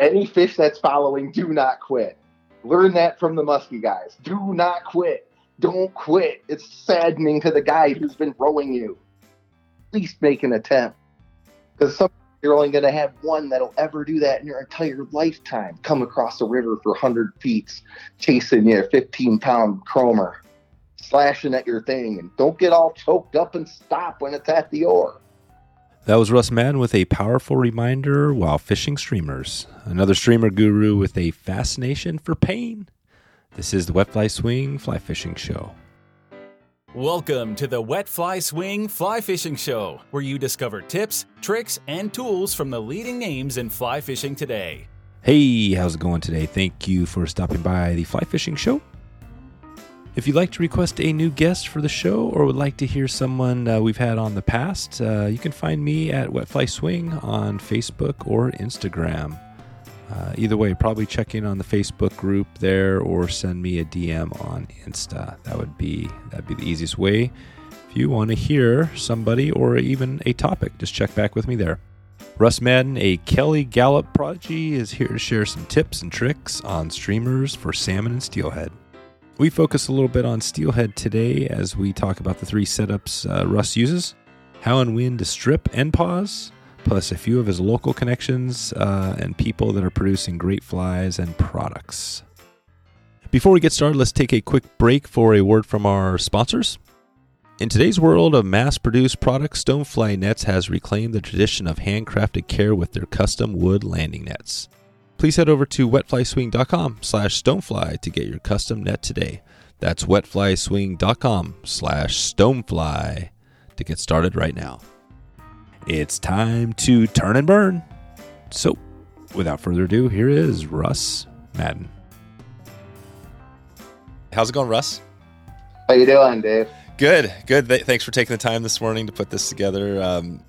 any fish that's following, do not quit. Learn that from the musky guys. Do not quit. Don't quit. It's saddening to the guy who's been rowing you. At least make an attempt. Because some you're only going to have one that'll ever do that in your entire lifetime. Come across a river for 100 feet, chasing you, 15 pound chromer, slashing at your thing. And don't get all choked up and stop when it's at the oar. That was Russ Maddin with a powerful reminder while fishing streamers. Another streamer guru with a fascination for pain. This is the Wet Fly Swing Fly Fishing Show. Welcome to the Wet Fly Swing Fly Fishing Show, where you discover tips, tricks, and tools from the leading names in fly fishing today. Hey, how's it going today? Thank you for stopping by the Fly Fishing Show. If you'd like to request a new guest for the show or would like to hear someone uh, we've had on the past, uh, you can find me at Wet Fly Swing on Facebook or Instagram. Uh, either way, probably check in on the Facebook group there or send me a DM on Insta. That would be that'd be the easiest way. If you want to hear somebody or even a topic, just check back with me there. Russ Maddin, a Kelly Galloup prodigy, is here to share some tips and tricks on streamers for salmon and steelhead. We focus a little bit on steelhead today as we talk about the three setups uh, Russ uses how and when to strip and pause, plus a few of his local connections uh, and people that are producing great flies and products. Before we get started, let's take a quick break for a word from our sponsors. In today's world of mass produced products, Stonefly Nets has reclaimed the tradition of handcrafted care with their custom wood landing nets please head over to wetflyswing.com slash stonefly to get your custom net today. That's wetflyswing.com slash stonefly to get started right now. It's time to turn and burn. So, without further ado, here is Russ Maddin. How's it going, Russ? How you doing, Dave? Good, good. Th- thanks for taking the time this morning to put this together. Um,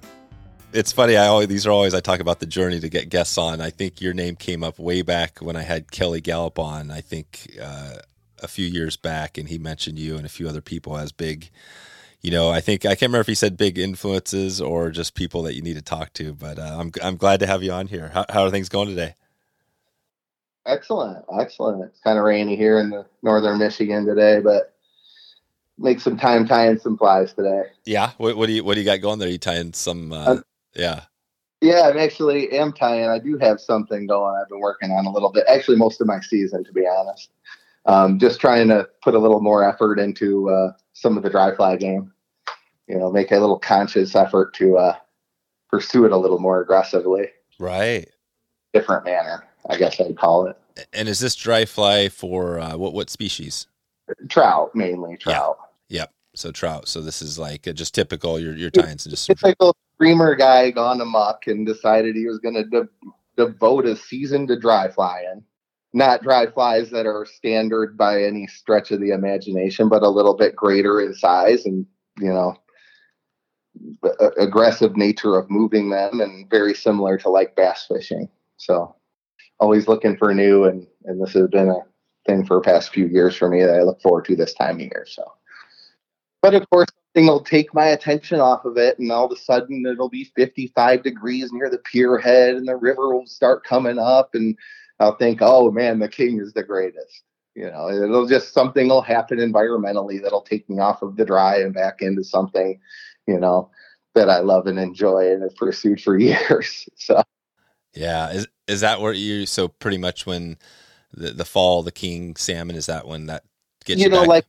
it's funny. I always these are always I talk about the journey to get guests on. I think your name came up way back when I had Kelly Galloup on. I think uh, a few years back, and he mentioned you and a few other people as big. You know, I think I can't remember if he said big influences or just people that you need to talk to. But uh, I'm I'm glad to have you on here. How, how are things going today? Excellent, excellent. It's kind of rainy here in the northern Michigan today, but make some time tying some flies today. Yeah, what, what do you what do you got going there? Are you tying some? Uh, yeah. Yeah, I'm actually am tying. I do have something going. I've been working on a little bit. Actually, most of my season, to be honest. Um, just trying to put a little more effort into uh, some of the dry fly game. You know, make a little conscious effort to uh, pursue it a little more aggressively. Right. Different manner, I guess I'd call it. And is this dry fly for uh, what what species? Trout mainly. Trout. Yeah. Yep. So trout. So this is like just typical. You're you're tying just typical streamer guy gone amok and decided he was going to de- devote a season to dry flying. Not dry flies that are standard by any stretch of the imagination, but a little bit greater in size and, you know, aggressive nature of moving them and very similar to like bass fishing. So always looking for new and, and this has been a thing for the past few years for me that I look forward to this time of year. So, but of course, thing will take my attention off of it and all of a sudden it'll be 55 degrees near the pier head and the river will start coming up and i'll think oh man the king is the greatest you know it'll just something will happen environmentally that'll take me off of the dry and back into something you know that i love and enjoy and have pursued for years so yeah is is that where you so pretty much when the, the fall the king salmon is that when that gets you, you know, back. like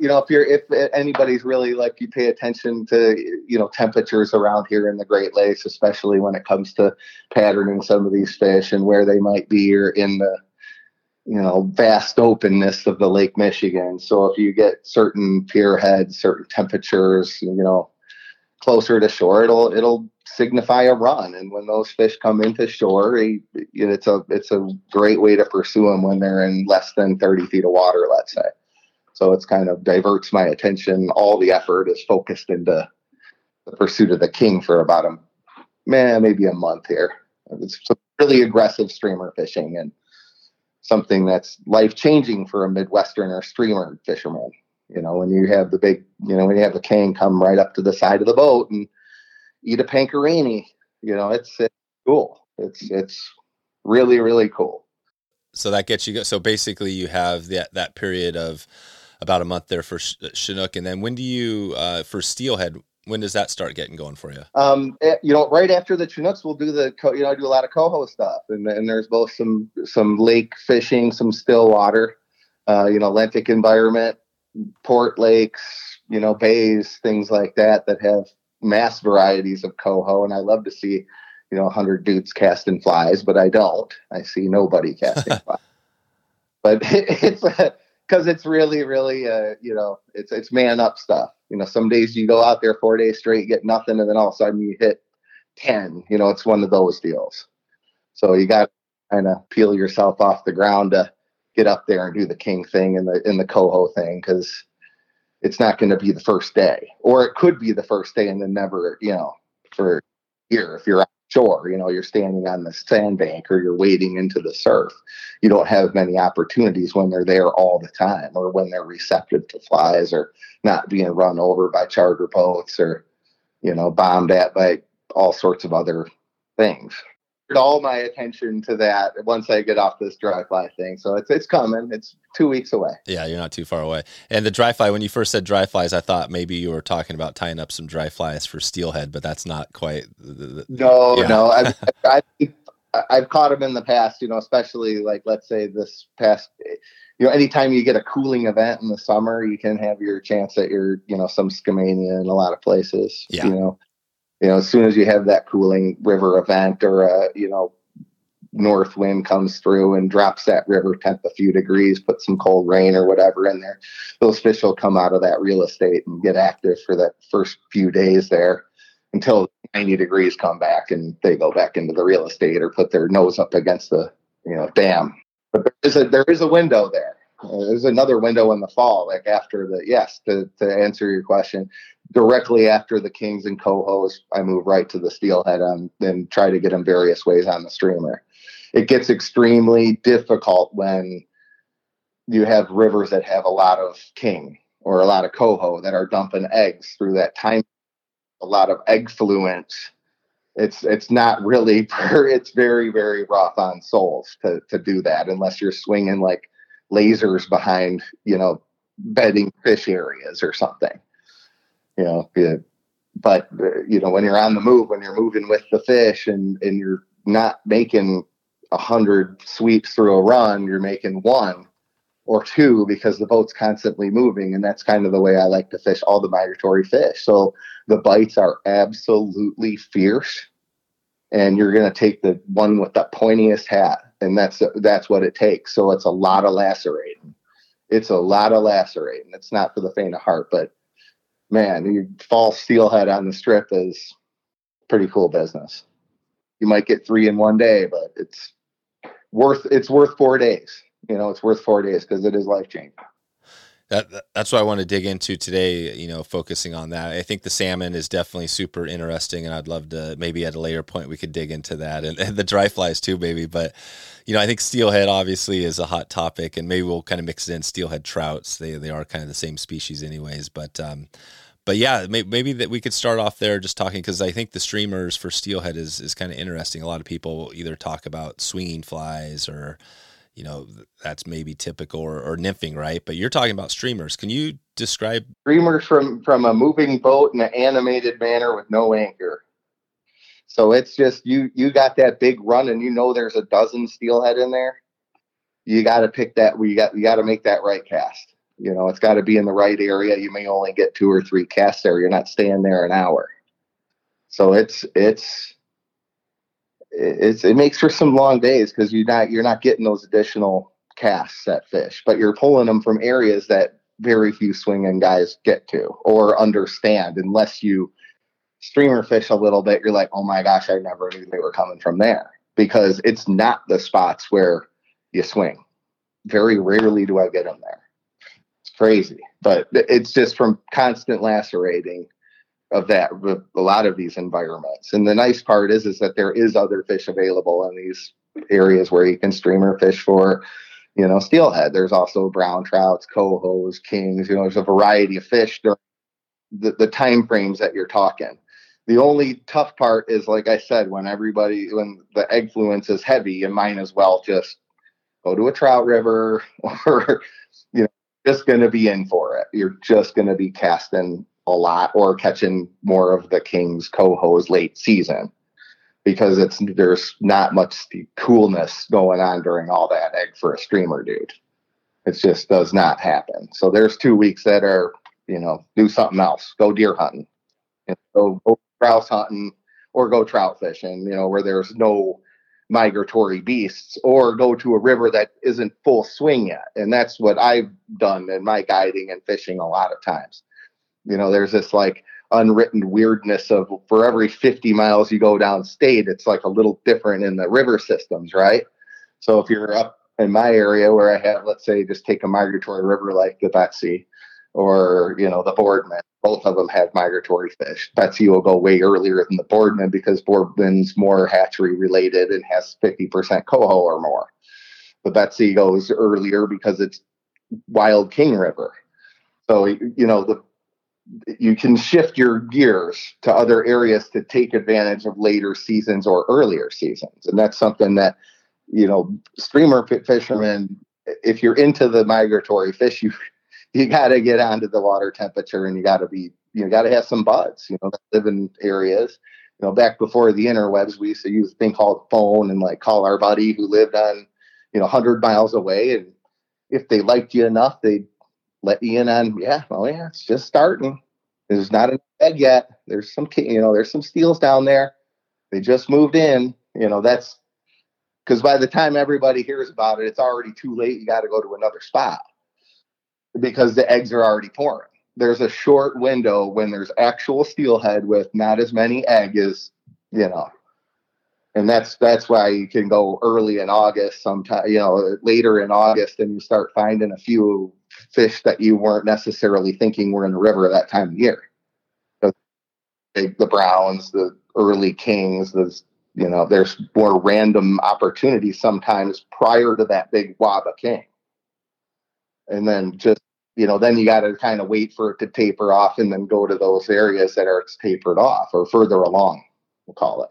you know, if you're if anybody's really like you pay attention to you know temperatures around here in the Great Lakes, especially when it comes to patterning some of these fish and where they might be or in the you know vast openness of the Lake Michigan. So if you get certain pier heads, certain temperatures, you know, closer to shore, it'll it'll signify a run. And when those fish come into shore, it's a it's a great way to pursue them when they're in less than 30 feet of water, let's say. So it's kind of diverts my attention. All the effort is focused into the pursuit of the king for about a man, maybe a month here. It's really aggressive streamer fishing and something that's life changing for a Midwesterner streamer fisherman. You know, when you have the big, you know, when you have the king come right up to the side of the boat and eat a pancarini. You know, it's, it's cool. It's it's really really cool. So that gets you. So basically, you have that that period of about a month there for Chinook, and then when do you uh, for steelhead? When does that start getting going for you? Um, eh, you know, right after the Chinooks, we'll do the you know I do a lot of coho stuff, and and there's both some some lake fishing, some still water, uh, you know, lentic environment, port lakes, you know, bays, things like that that have mass varieties of coho, and I love to see you know 100 dudes casting flies, but I don't. I see nobody casting flies. But it's because it's really, really, uh, you know, it's it's man up stuff. You know, some days you go out there four days straight, get nothing, and then all of a sudden you hit ten. You know, it's one of those deals. So you got to kind of peel yourself off the ground to get up there and do the king thing and the in the coho thing because it's not going to be the first day, or it could be the first day and then never, you know, for year if you're shore. You know, you're standing on the sandbank or you're wading into the surf. You don't have many opportunities when they're there all the time or when they're receptive to flies or not being run over by charter boats or, you know, bombed at by all sorts of other things all my attention to that once I get off this dry fly thing. So it's it's coming. It's two weeks away. Yeah, you're not too far away. And the dry fly, when you first said dry flies, I thought maybe you were talking about tying up some dry flies for steelhead, but that's not quite. The, the, no, yeah. no. I've, I've, I've caught them in the past. You know, especially like let's say this past. You know, anytime you get a cooling event in the summer, you can have your chance at your, you know, some skamania in a lot of places. Yeah. You know, you know, as soon as you have that cooling river event or a, you know, north wind comes through and drops that river temp a few degrees, put some cold rain or whatever in there, those fish will come out of that real estate and get active for that first few days there until 90 degrees come back and they go back into the real estate or put their nose up against the, you know, dam. But there is a, there is a window there. Uh, there's another window in the fall, like after the, yes, to, to answer your question, directly after the Kings and cohos, I move right to the steelhead um, and then try to get them various ways on the streamer. It gets extremely difficult when you have rivers that have a lot of king or a lot of coho that are dumping eggs through that time. A lot of egg fluent. It's it's not really it's very very rough on souls to to do that unless you're swinging like lasers behind you know bedding fish areas or something you know, but uh, you know, when you're on the move, when you're moving with the fish and, and you're not making a hundred sweeps through a run, you're making one or two because the boat's constantly moving. And that's kind of the way I like to fish all the migratory fish. So the bites are absolutely fierce. And you're going to take the one with the pointiest hat. And that's, that's what it takes. So it's a lot of lacerating. It's a lot of lacerating. It's not for the faint of heart, but man, you fall steelhead on the strip is pretty cool business. You might get three in one day, but it's worth it's worth four days. You know, it's worth four days because it is life changing. That, that's what I want to dig into today. You know, focusing on that. I think the salmon is definitely super interesting, and I'd love to maybe at a later point we could dig into that and, and the dry flies too, maybe. But you know, I think steelhead obviously is a hot topic, and maybe we'll kind of mix it in steelhead trouts. They they are kind of the same species, anyways. But um, but yeah, maybe that we could start off there just talking because I think the streamers for steelhead is is kind of interesting. A lot of people either talk about swinging flies or you know that's maybe typical or, or nymphing, right? But you're talking about streamers. Can you describe streamers from from a moving boat in an animated manner with no anchor? So it's just you you got that big run and you know there's a dozen steelhead in there. You got to pick that. We got you got to make that right cast. You know, it's got to be in the right area. You may only get two or three casts there. You're not staying there an hour. So it's it's it's it makes for some long days because you're not you're not getting those additional casts at fish, but you're pulling them from areas that very few swinging guys get to or understand unless you streamer fish a little bit. You're like, oh my gosh, I never knew they were coming from there because it's not the spots where you swing. Very rarely do I get them there crazy. But it's just from constant lacerating of that with a lot of these environments. And the nice part is is that there is other fish available in these areas where you can streamer fish for, you know, steelhead. There's also brown trouts, cohos, kings. You know, there's a variety of fish during the, the time frames that you're talking. The only tough part is, like I said, when everybody, when the egg fluence is heavy, you might as well just go to a trout river or, you know, just going to be in for it. You're just going to be casting a lot or catching more of the King's cohos late season because it's there's not much coolness going on during all that egg for a streamer dude. It just does not happen. So there's two weeks that are, you know, do something else. Go deer hunting. You know, go, go grouse hunting or go trout fishing, you know, where there's no migratory beasts or go to a river that isn't full swing yet. And that's what I've done in my guiding and fishing a lot of times. You know, there's this like unwritten weirdness of for every 50 miles you go downstate, it's like a little different in the river systems, right? So if you're up in my area where I have, let's say, just take a migratory river like the Betsie or, you know, the Boardman, both of them have migratory fish. Betsie will go way earlier than the Boardman because Boardman's more hatchery related and has 50% coho or more. The Betsie goes earlier because it's Wild King River. So, you know, the you can shift your gears to other areas to take advantage of later seasons or earlier seasons. And that's something that, you know, streamer fishermen, if you're into the migratory fish, you you got to get onto the water temperature and you got to be you got to have some buds, you know, that live in areas. You know, back before the interwebs, we used to use a thing called phone and like call our buddy who lived on, you know, 100 miles away. And if they liked you enough, they'd let you in on, yeah, oh yeah, it's just starting. There's not an egg yet. There's some, you know, there's some steels down there. They just moved in. You know, that's because by the time everybody hears about it, it's already too late. You got to go to another spot because the eggs are already pouring. There's a short window when there's actual steelhead with not as many egg as, you know, and that's that's why you can go early in August, sometime you know later in August, and you start finding a few fish that you weren't necessarily thinking were in the river that time of year. The, the browns, the early kings, the you know, there's more random opportunities sometimes prior to that big waba king. And then just, you know, then you got to kind of wait for it to taper off and then go to those areas that are tapered off or further along, we'll call it.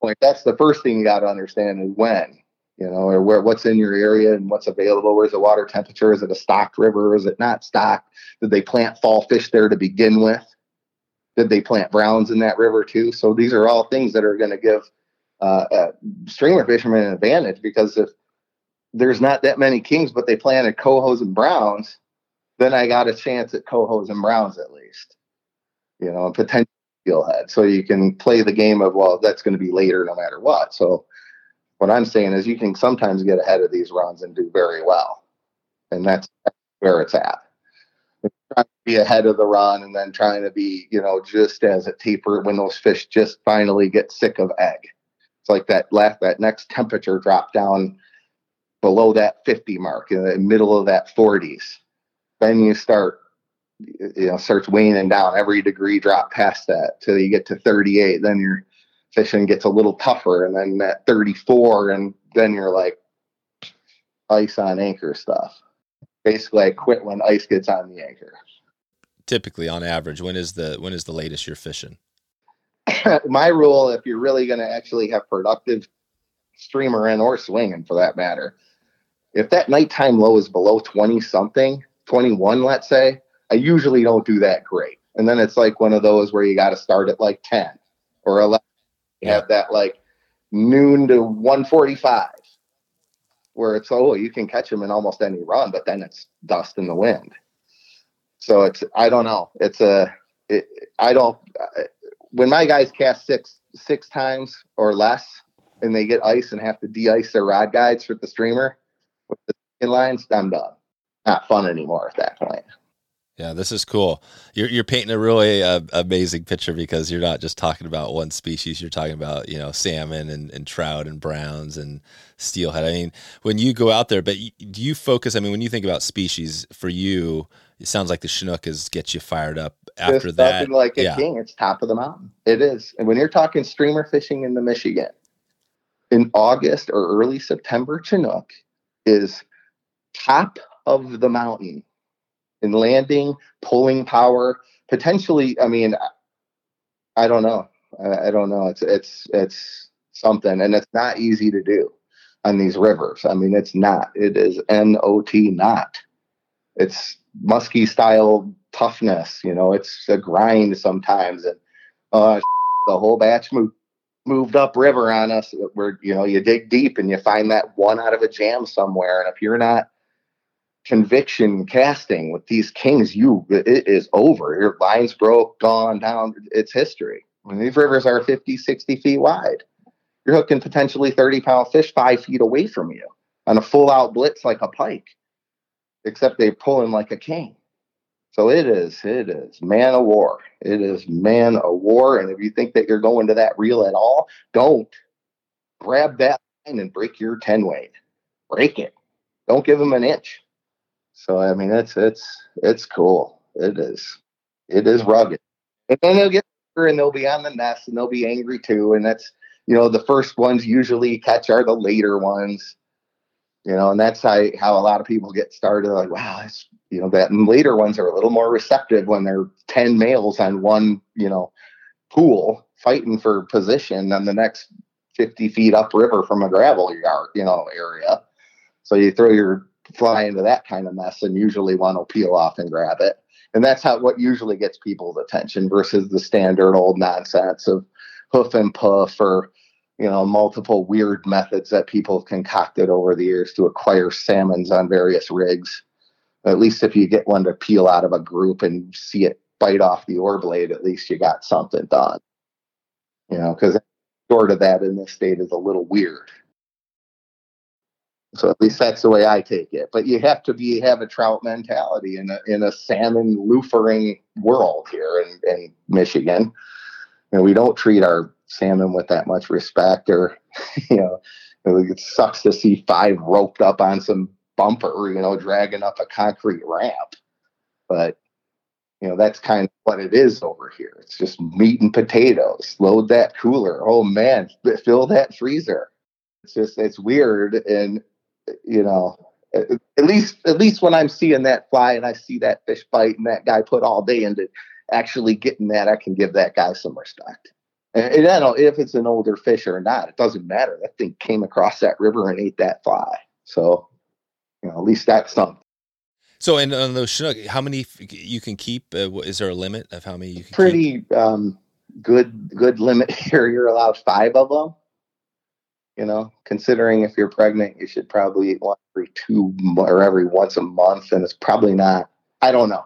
Point. That's the first thing you got to understand is when you know, or where what's in your area and what's available. Where's the water temperature? Is it a stocked river? Is it not stocked? Did they plant fall fish there to begin with? Did they plant browns in that river too? So these are all things that are going to give uh, uh, streamer fishermen an advantage because if there's not that many kings, but they planted cohos and browns, then I got a chance at cohos and browns at least, you know, and potential steelhead. So you can play the game of well, that's going to be later no matter what. So what I'm saying is you can sometimes get ahead of these runs and do very well. And that's, where it's at. trying to be ahead of the run and then trying to be, you know, just as it taper when those fish just finally get sick of egg. It's like that last that next temperature drop down below that 50 mark in the middle of that 40s. Then you start you know starts waning down. Every degree drop past that till you get to 38 then you're fishing gets a little tougher and then at 34 and then you're like ice on anchor stuff. Basically i quit when ice gets on the anchor. Typically on average when is the when is the latest you're fishing? My rule if you're really going to actually have productive streamer in or swinging for that matter if that nighttime low is below 20 something 21 let's say i usually don't do that great and then it's like one of those where you got to start at like 10 or 11 you have that like noon to 145 where it's oh you can catch them in almost any run, but then it's dust in the wind. So it's I don't know. It's a it, I don't uh, when my guys cast six six times or less and they get ice and have to de-ice their rod guides for the streamer lines, I'm done. Not fun anymore at that point. Yeah, this is cool. You're you're painting a really uh, amazing picture because you're not just talking about one species. You're talking about you know salmon and, and trout and browns and steelhead. I mean, when you go out there, but do you focus? I mean, when you think about species for you, it sounds like the Chinook is gets you fired up. After that, like a yeah. king. It's top of the mountain. It is. And when you're talking streamer fishing in the Michigan in August or early September, Chinook is top of the mountain in landing, pulling power, potentially, I mean, I don't know. I, I don't know. It's it's it's something, and it's not easy to do on these rivers. I mean, it's not. It is N O T not. It's musky style toughness. You know, it's a grind sometimes, and uh, the whole batch moved moved up river on us. Where you know you dig deep and you find that one out of a jam somewhere, and if you're not conviction casting with these kings, you it is over. Your lines broke, gone down. It's history. When these rivers are 50, 60 feet wide, you're hooking potentially 30 pound fish five feet away from you on a full out blitz like a pike, except they pull him like a king. So it is, it is man of war. It is man of war. And if you think that you're going to that reel at all, don't grab that line and break your 10 weight. Break it. Don't give them an inch. So I mean, it's it's it's cool. It is it is rugged, and then they'll get and they'll be on the nest and they'll be angry too. And that's you know the first ones usually catch are the later ones, you know, and that's how how a lot of people get started. Like wow, it's you know that and later ones are a little more receptive when they're ten males on one you know pool fighting for position on the next 50 feet upriver from a gravel yard, you know, area. So you throw your fly into that kind of mess and usually one will peel off and grab it. And that's how what usually gets people's attention versus the standard old nonsense of hoof and puff or you know multiple weird methods that people have concocted over the years to acquire salmons on various rigs. At least if you get one to peel out of a group and see it bite off the oar blade, at least you got something done. You know, because short of that in this state is a little weird. So at least that's the way I take it. But you have to be have a trout mentality in a in a salmon loofering world here in, in Michigan. And we don't treat our salmon with that much respect or you know it sucks to see five roped up on some bumper, you know, dragging up a concrete ramp. But you know, that's kind of what it is over here. It's just meat and potatoes. Load that cooler. Oh man, fill that freezer. It's just it's weird and you know, at least at least when I'm seeing that fly and I see that fish bite and that guy put all day into actually getting that, I can give that guy some respect. And, and I don't if it's an older fish or not, it doesn't matter. That thing came across that river and ate that fly. So, you know, at least that's something. So, and on those Chinook, how many you can keep? Uh, is there a limit of how many you can? Pretty um, good, good limit here. You're allowed five of them. You know, considering if you're pregnant, you should probably eat one every two or every once a month, and it's probably not. I don't know.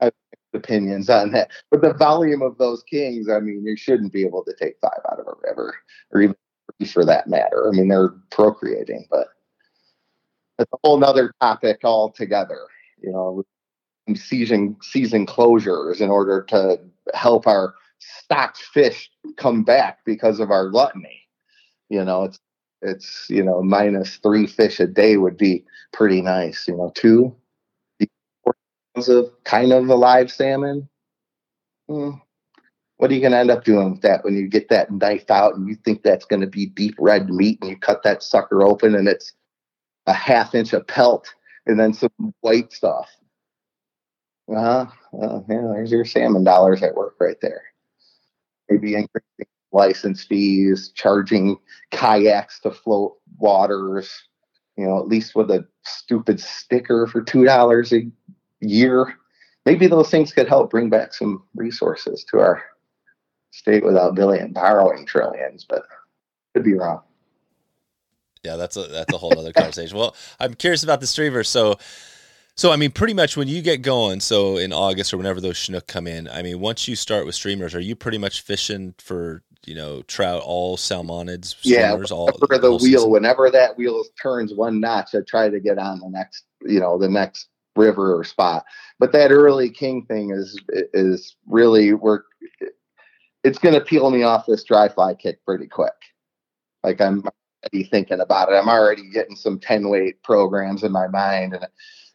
I have opinions on that, but the volume of those kings, I mean, you shouldn't be able to take five out of a river, or even for that matter. I mean, they're procreating, but it's a whole nother topic altogether. You know, season season closures in order to help our stocked fish come back because of our gluttony you know, it's it's you know minus three fish a day would be pretty nice. You know, two of kind of a live salmon. Hmm. What are you going to end up doing with that when you get that knife out and you think that's going to be deep red meat and you cut that sucker open and it's a half inch of pelt and then some white stuff? Uh, uh yeah, there's your salmon dollars at work right there. Maybe increasing license fees, charging kayaks to float waters, you know, at least with a stupid sticker for $2 a year. Maybe those things could help bring back some resources to our state without billion borrowing trillions, but could be wrong. Yeah, that's a that's a whole other conversation. Well, I'm curious about the streamer. So so I mean, pretty much when you get going, so in August or whenever those Chinook come in, I mean, once you start with streamers, are you pretty much fishing for you know trout, all salmonids, yeah, all for the whole wheel. Season? Whenever that wheel turns one notch, I try to get on the next, you know, the next river or spot. But that early king thing is is really work. It's going to peel me off this dry fly kick pretty quick. Like I'm already thinking about it. I'm already getting some ten weight programs in my mind and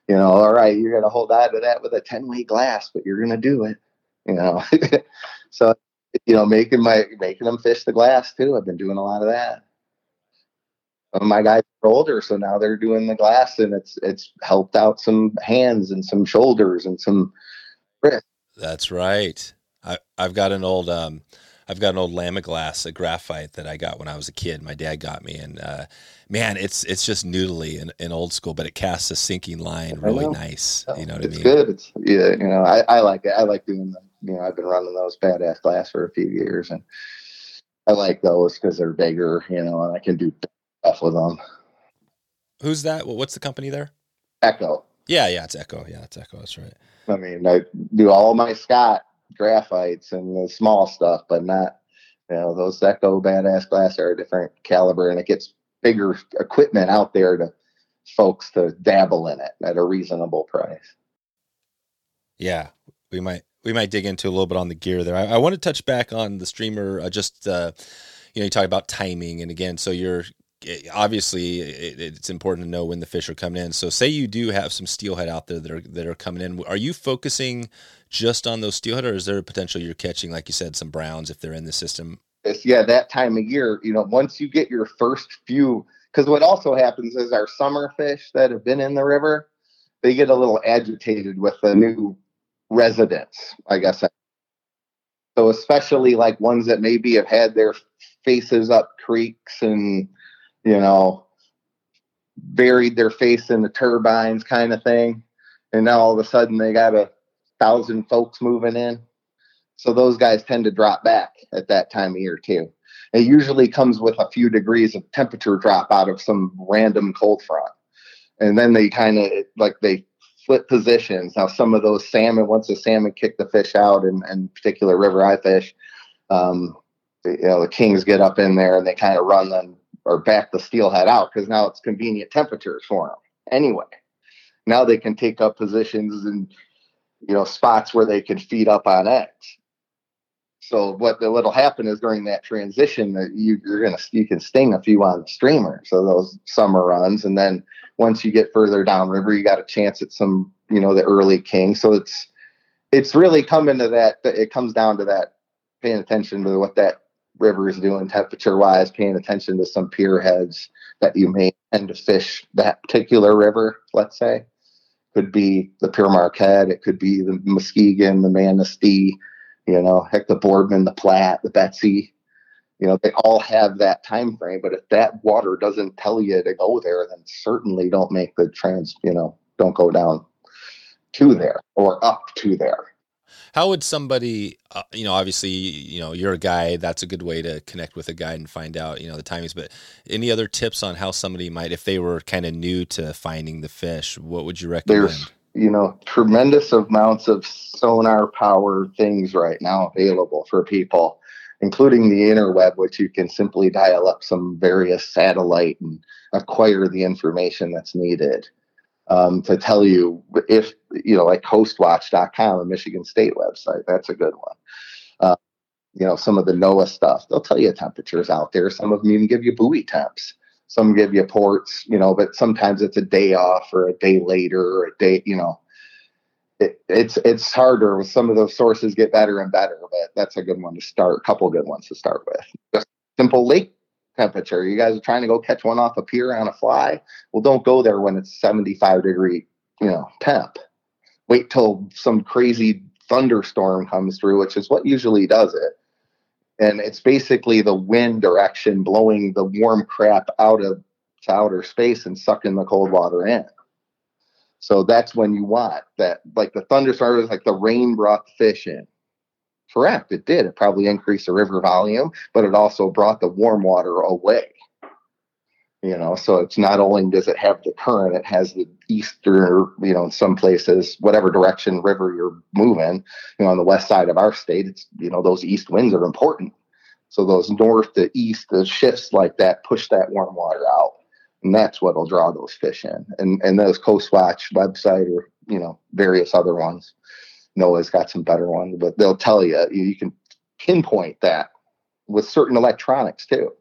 you know, all right, you're going to hold on to that with a 10 weight glass, but you're going to do it, you know. so, you know, making my making them fish the glass too. I've been doing a lot of that. my guys are older, so now they're doing the glass, and it's it's helped out some hands and some shoulders and some wrists. That's right. I, I've got an old um, I've got an old Lamiglas, a graphite that I got when I was a kid. My dad got me, and uh, man, it's it's just noodly and, and, old school, but it casts a sinking line really nice. You know what it's I mean? good. It's yeah, you know, I, I like it. I like doing the you know, I've been running those badass glass for a few years, and I like those because they're bigger, you know, and I can do stuff with them. Who's that? What's the company there? Echo. Yeah, yeah, it's Echo. Yeah, it's Echo. That's right. I mean, I do all my Scott graphites and the small stuff, but not, you know, those Echo badass glass are a different caliber, and it gets bigger equipment out there to folks to dabble in it at a reasonable price. Yeah, we might we might dig into a little bit on the gear there. I, I want to touch back on the streamer. Uh, just uh, you know, you talk about timing, and again, so you're eh, obviously it, it's important to know when the fish are coming in. So, say you do have some steelhead out there that are that are coming in. Are you focusing just on those steelhead, or is there a potential you're catching, like you said, some browns if they're in the system? It's, yeah, that time of year, you know, once you get your first few, because what also happens is our summer fish that have been in the river, they get a little agitated with the new residents, I guess. So especially like ones that maybe have had their faces up creeks and you know buried their face in the turbines kind of thing, and now all of a sudden they got a thousand folks moving in. So those guys tend to drop back at that time of year too. It usually comes with a few degrees of temperature drop out of some random cold front. And then they kind of like they flip positions. Now, some of those salmon, once the salmon kick the fish out, and, and particular river eye fish, um, you know, the kings get up in there and they kind of run them or back the steelhead out because now it's convenient temperatures for them. Anyway, now they can take up positions and you know spots where they can feed up on eggs. So what what'll happen is during that transition that you, you're gonna you can sting a few on streamer. So those summer runs, and then once you get further downriver, you got a chance at some, you know, the early king. So it's it's really coming to that. It comes down to that paying attention to what that river is doing temperature wise, paying attention to some pier heads that you may tend to fish that particular river. Let's say could be the Pere Marquette, it could be the Muskegon, the Manistee, you know, heck, the Boardman, the Platte, the Betsie you know they all have that time frame. But if that water doesn't tell you to go there then certainly don't make the trans you know don't go down to there or up to there. How would somebody uh, you know obviously you know you're a guy that's a good way to connect with a guide and find out you know the timings. But any other tips on how somebody might if they were kind of new to finding the fish what would you recommend? there's you know tremendous amounts of sonar power things right now available for people including the interweb, which you can simply dial up some various satellite and acquire the information that's needed um, to tell you if, you know, like coastwatch.com, a Michigan State website, that's a good one. Uh, you know, some of the NOAA stuff, they'll tell you temperatures out there. Some of them even give you buoy temps. Some give you ports, you know, but sometimes it's a day off or a day later or a day, you know, it, it's it's harder with some of those sources get better and better, but that's a good one to start. A couple good ones to start with. Just simple lake temperature. You guys are trying to go catch one off a pier on a fly. Well, don't go there when it's 75 degree, you know, temp. Wait till some crazy thunderstorm comes through, which is what usually does it. And it's basically the wind direction blowing the warm crap out of to outer space and sucking the cold water in. So that's when you want that. Like the thunderstorm was like the rain brought the fish in. Correct, it did. It probably increased the river volume, but it also brought the warm water away. You know, so it's not only does it have the current, it has the eastern, you know, in some places, whatever direction river you're moving, you know, on the west side of our state, it's, you know, those east winds are important. So those north to east, the shifts like that push that warm water out and that's what'll draw those fish in. And and those Coast Watch website or you know various other ones. NOAA's got some better ones, but they'll tell you you, you can pinpoint that with certain electronics too.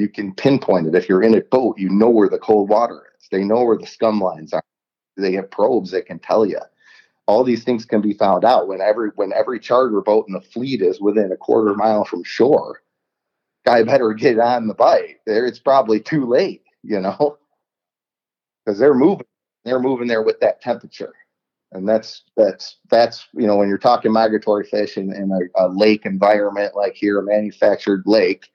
You can pinpoint it if you're in a boat. You know where the cold water is. They know where the scum lines are. They have probes that can tell you. All these things can be found out when every when every charter boat in the fleet is within a quarter mile from shore. Guy better get on the bite. There, it's probably too late you know, because they're moving, they're moving there with that temperature. and that's that's that's you know when you're talking migratory fish in, in a, a, lake environment like here a manufactured lake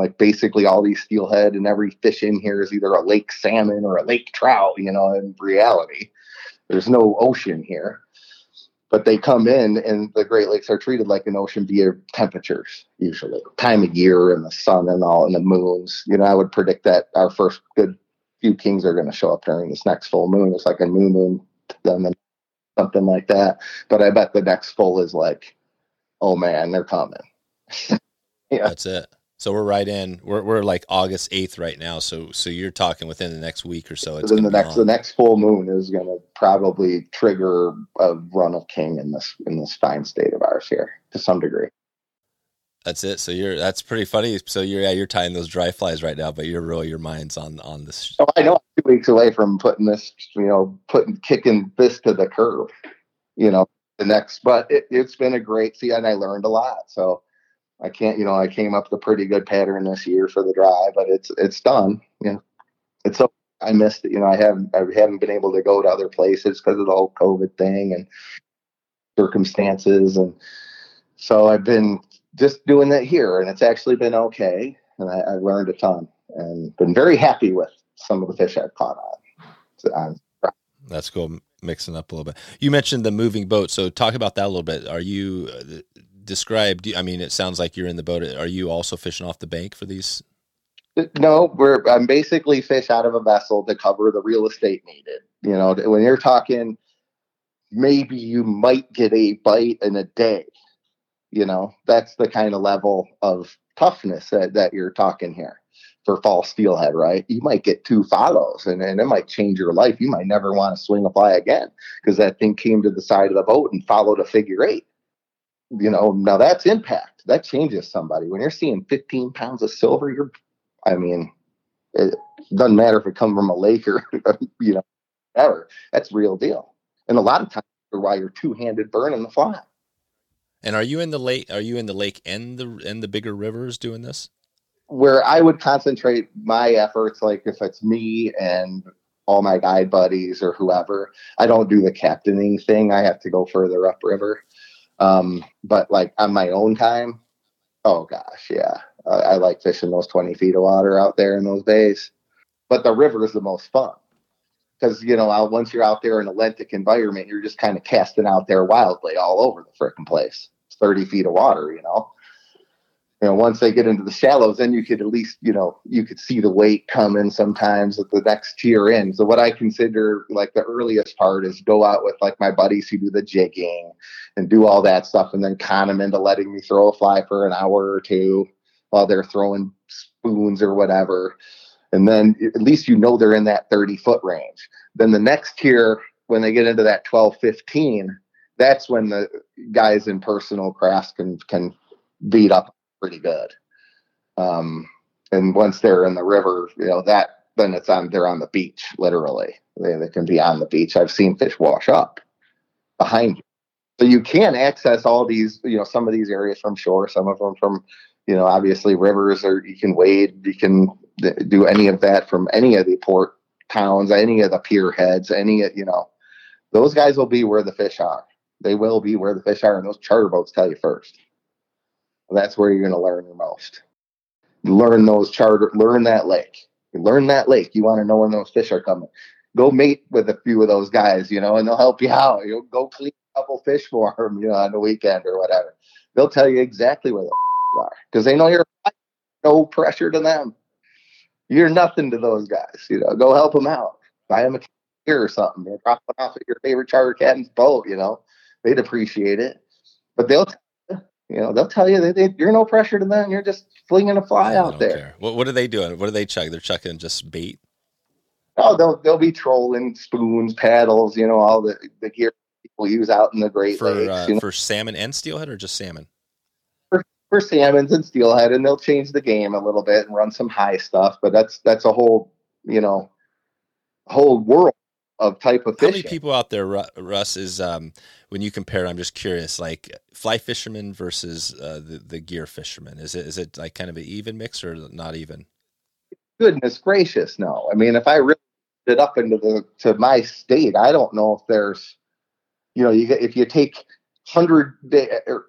like basically all these steelhead and every fish in here is either a lake salmon or a lake trout you know in reality there's no ocean here but they come in and the great lakes are treated like an ocean via temperatures usually time of year and the sun and all and the moons you know i would predict that our first good few kings are going to show up during this next full moon it's like a new moon then something like that. But I bet the next full is like, oh man, they're coming. yeah. That's it. So we're right in. We're we're like August eighth right now. So so you're talking within the next week or so. It's the next the next full moon is going to probably trigger a run of king in this in this fine state of ours here to some degree. That's it. So you're that's pretty funny. So you're yeah you're tying those dry flies right now, but you're really your mind's on on this. Oh, I know. I'm two weeks away from putting this, you know, putting kicking this to the curb. You know, the next, but it, it, has been a great see, and I learned a lot. So I can't, you know, I came up with a pretty good pattern this year for the dry, but it's it's done. You know, it's so I missed it. You know, I haven't I haven't been able to go to other places because of the whole COVID thing and circumstances and so I've been just doing that here, and it's actually been okay. And I, I learned a ton, and been very happy with some of the fish I've caught on. on That's cool. Mixing up a little bit. You mentioned the moving boat, so talk about that a little bit. Are you uh, uh, described? I mean, it sounds like you're in the boat. Are you also fishing off the bank for these? No, we're I'm basically fish out of a vessel to cover the real estate needed. You know, when you're talking, maybe you might get a bite in a day you know, that's the kind of level of toughness that, that you're talking here for fall steelhead, right? You might get two follows and, and it might change your life. You might never want to swing a fly again because that thing came to the side of the boat and followed a figure eight. You know, now that's impact. That changes somebody. When you're seeing 15 pounds of silver, you're, I mean, it doesn't matter if it comes from a lake or, you know, ever. That's real deal. And a lot of times, why you're two handed burning the fly. And are you in the lake? Are you in the lake and the and the bigger rivers doing this? Where I would concentrate my efforts, like if it's me and all my guide buddies or whoever, I don't do the captaining thing. I have to go further upriver. Um, but like on my own time, oh gosh, yeah, I, I like fishing those twenty feet of water out there in those bays. But the river is the most fun because you know once you're out there in a lentic environment, you're just kind of casting out there wildly all over the freaking place. It's 30 feet of water, you know. You know, once they get into the shallows, then you could at least, you know, you could see the weight coming sometimes at the next tier in. So what I consider like the earliest part is go out with like my buddies who do the jigging and do all that stuff and then con them into letting me throw a fly for an hour or two while they're throwing spoons or whatever and then at least you know they're in that 30 foot range. Then the next tier, when they get into that 12, 15, that's when the guys in personal crafts can can beat up pretty good. Um, and once they're in the river, you know that then it's on they're on the beach literally. They, they can be on the beach. I've seen fish wash up behind you. So you can access all these, you know, some of these areas from shore, some of them from, you know, obviously rivers, or you can wade, you can do any of that from any of the port towns, any of the pier heads, any you know, those guys will be where the fish are. They will be where the fish are, and those charter boats tell you first. That's where you're going to learn the most. Learn those charter, learn that lake. Learn that lake. You want to know when those fish are coming. Go mate with a few of those guys, you know, and they'll help you out. You'll go clean a couple fish for them, you know, on the weekend or whatever. They'll tell you exactly where the are because they know you're no pressure to them you're nothing to those guys. You know, go help them out. Buy them a or something. They're dropping off at your favorite charter captain's boat. You know, they'd appreciate it. But they'll, you know, they'll tell you that they, you're no pressure to them. You're just flinging a fly out there. What, what are they doing? What are they chucking? They're chucking just bait. Oh, they'll they'll be trolling spoons, paddles. You know, all the the gear people use out in the Great for, Lakes. Uh, you know? For salmon and steelhead, or just salmon? for salmons and steelhead, and they'll change the game a little bit and run some high stuff. But that's that's a whole you know whole world of type of fish. How many people out there, Russ, is um, when you compare? I'm just curious, like fly fishermen versus uh, the the gear fishermen. Is it is it like kind of an even mix or not even? Goodness gracious, no. I mean, if I really it up into the to my state, I don't know if there's you know, you get, if you take hundred,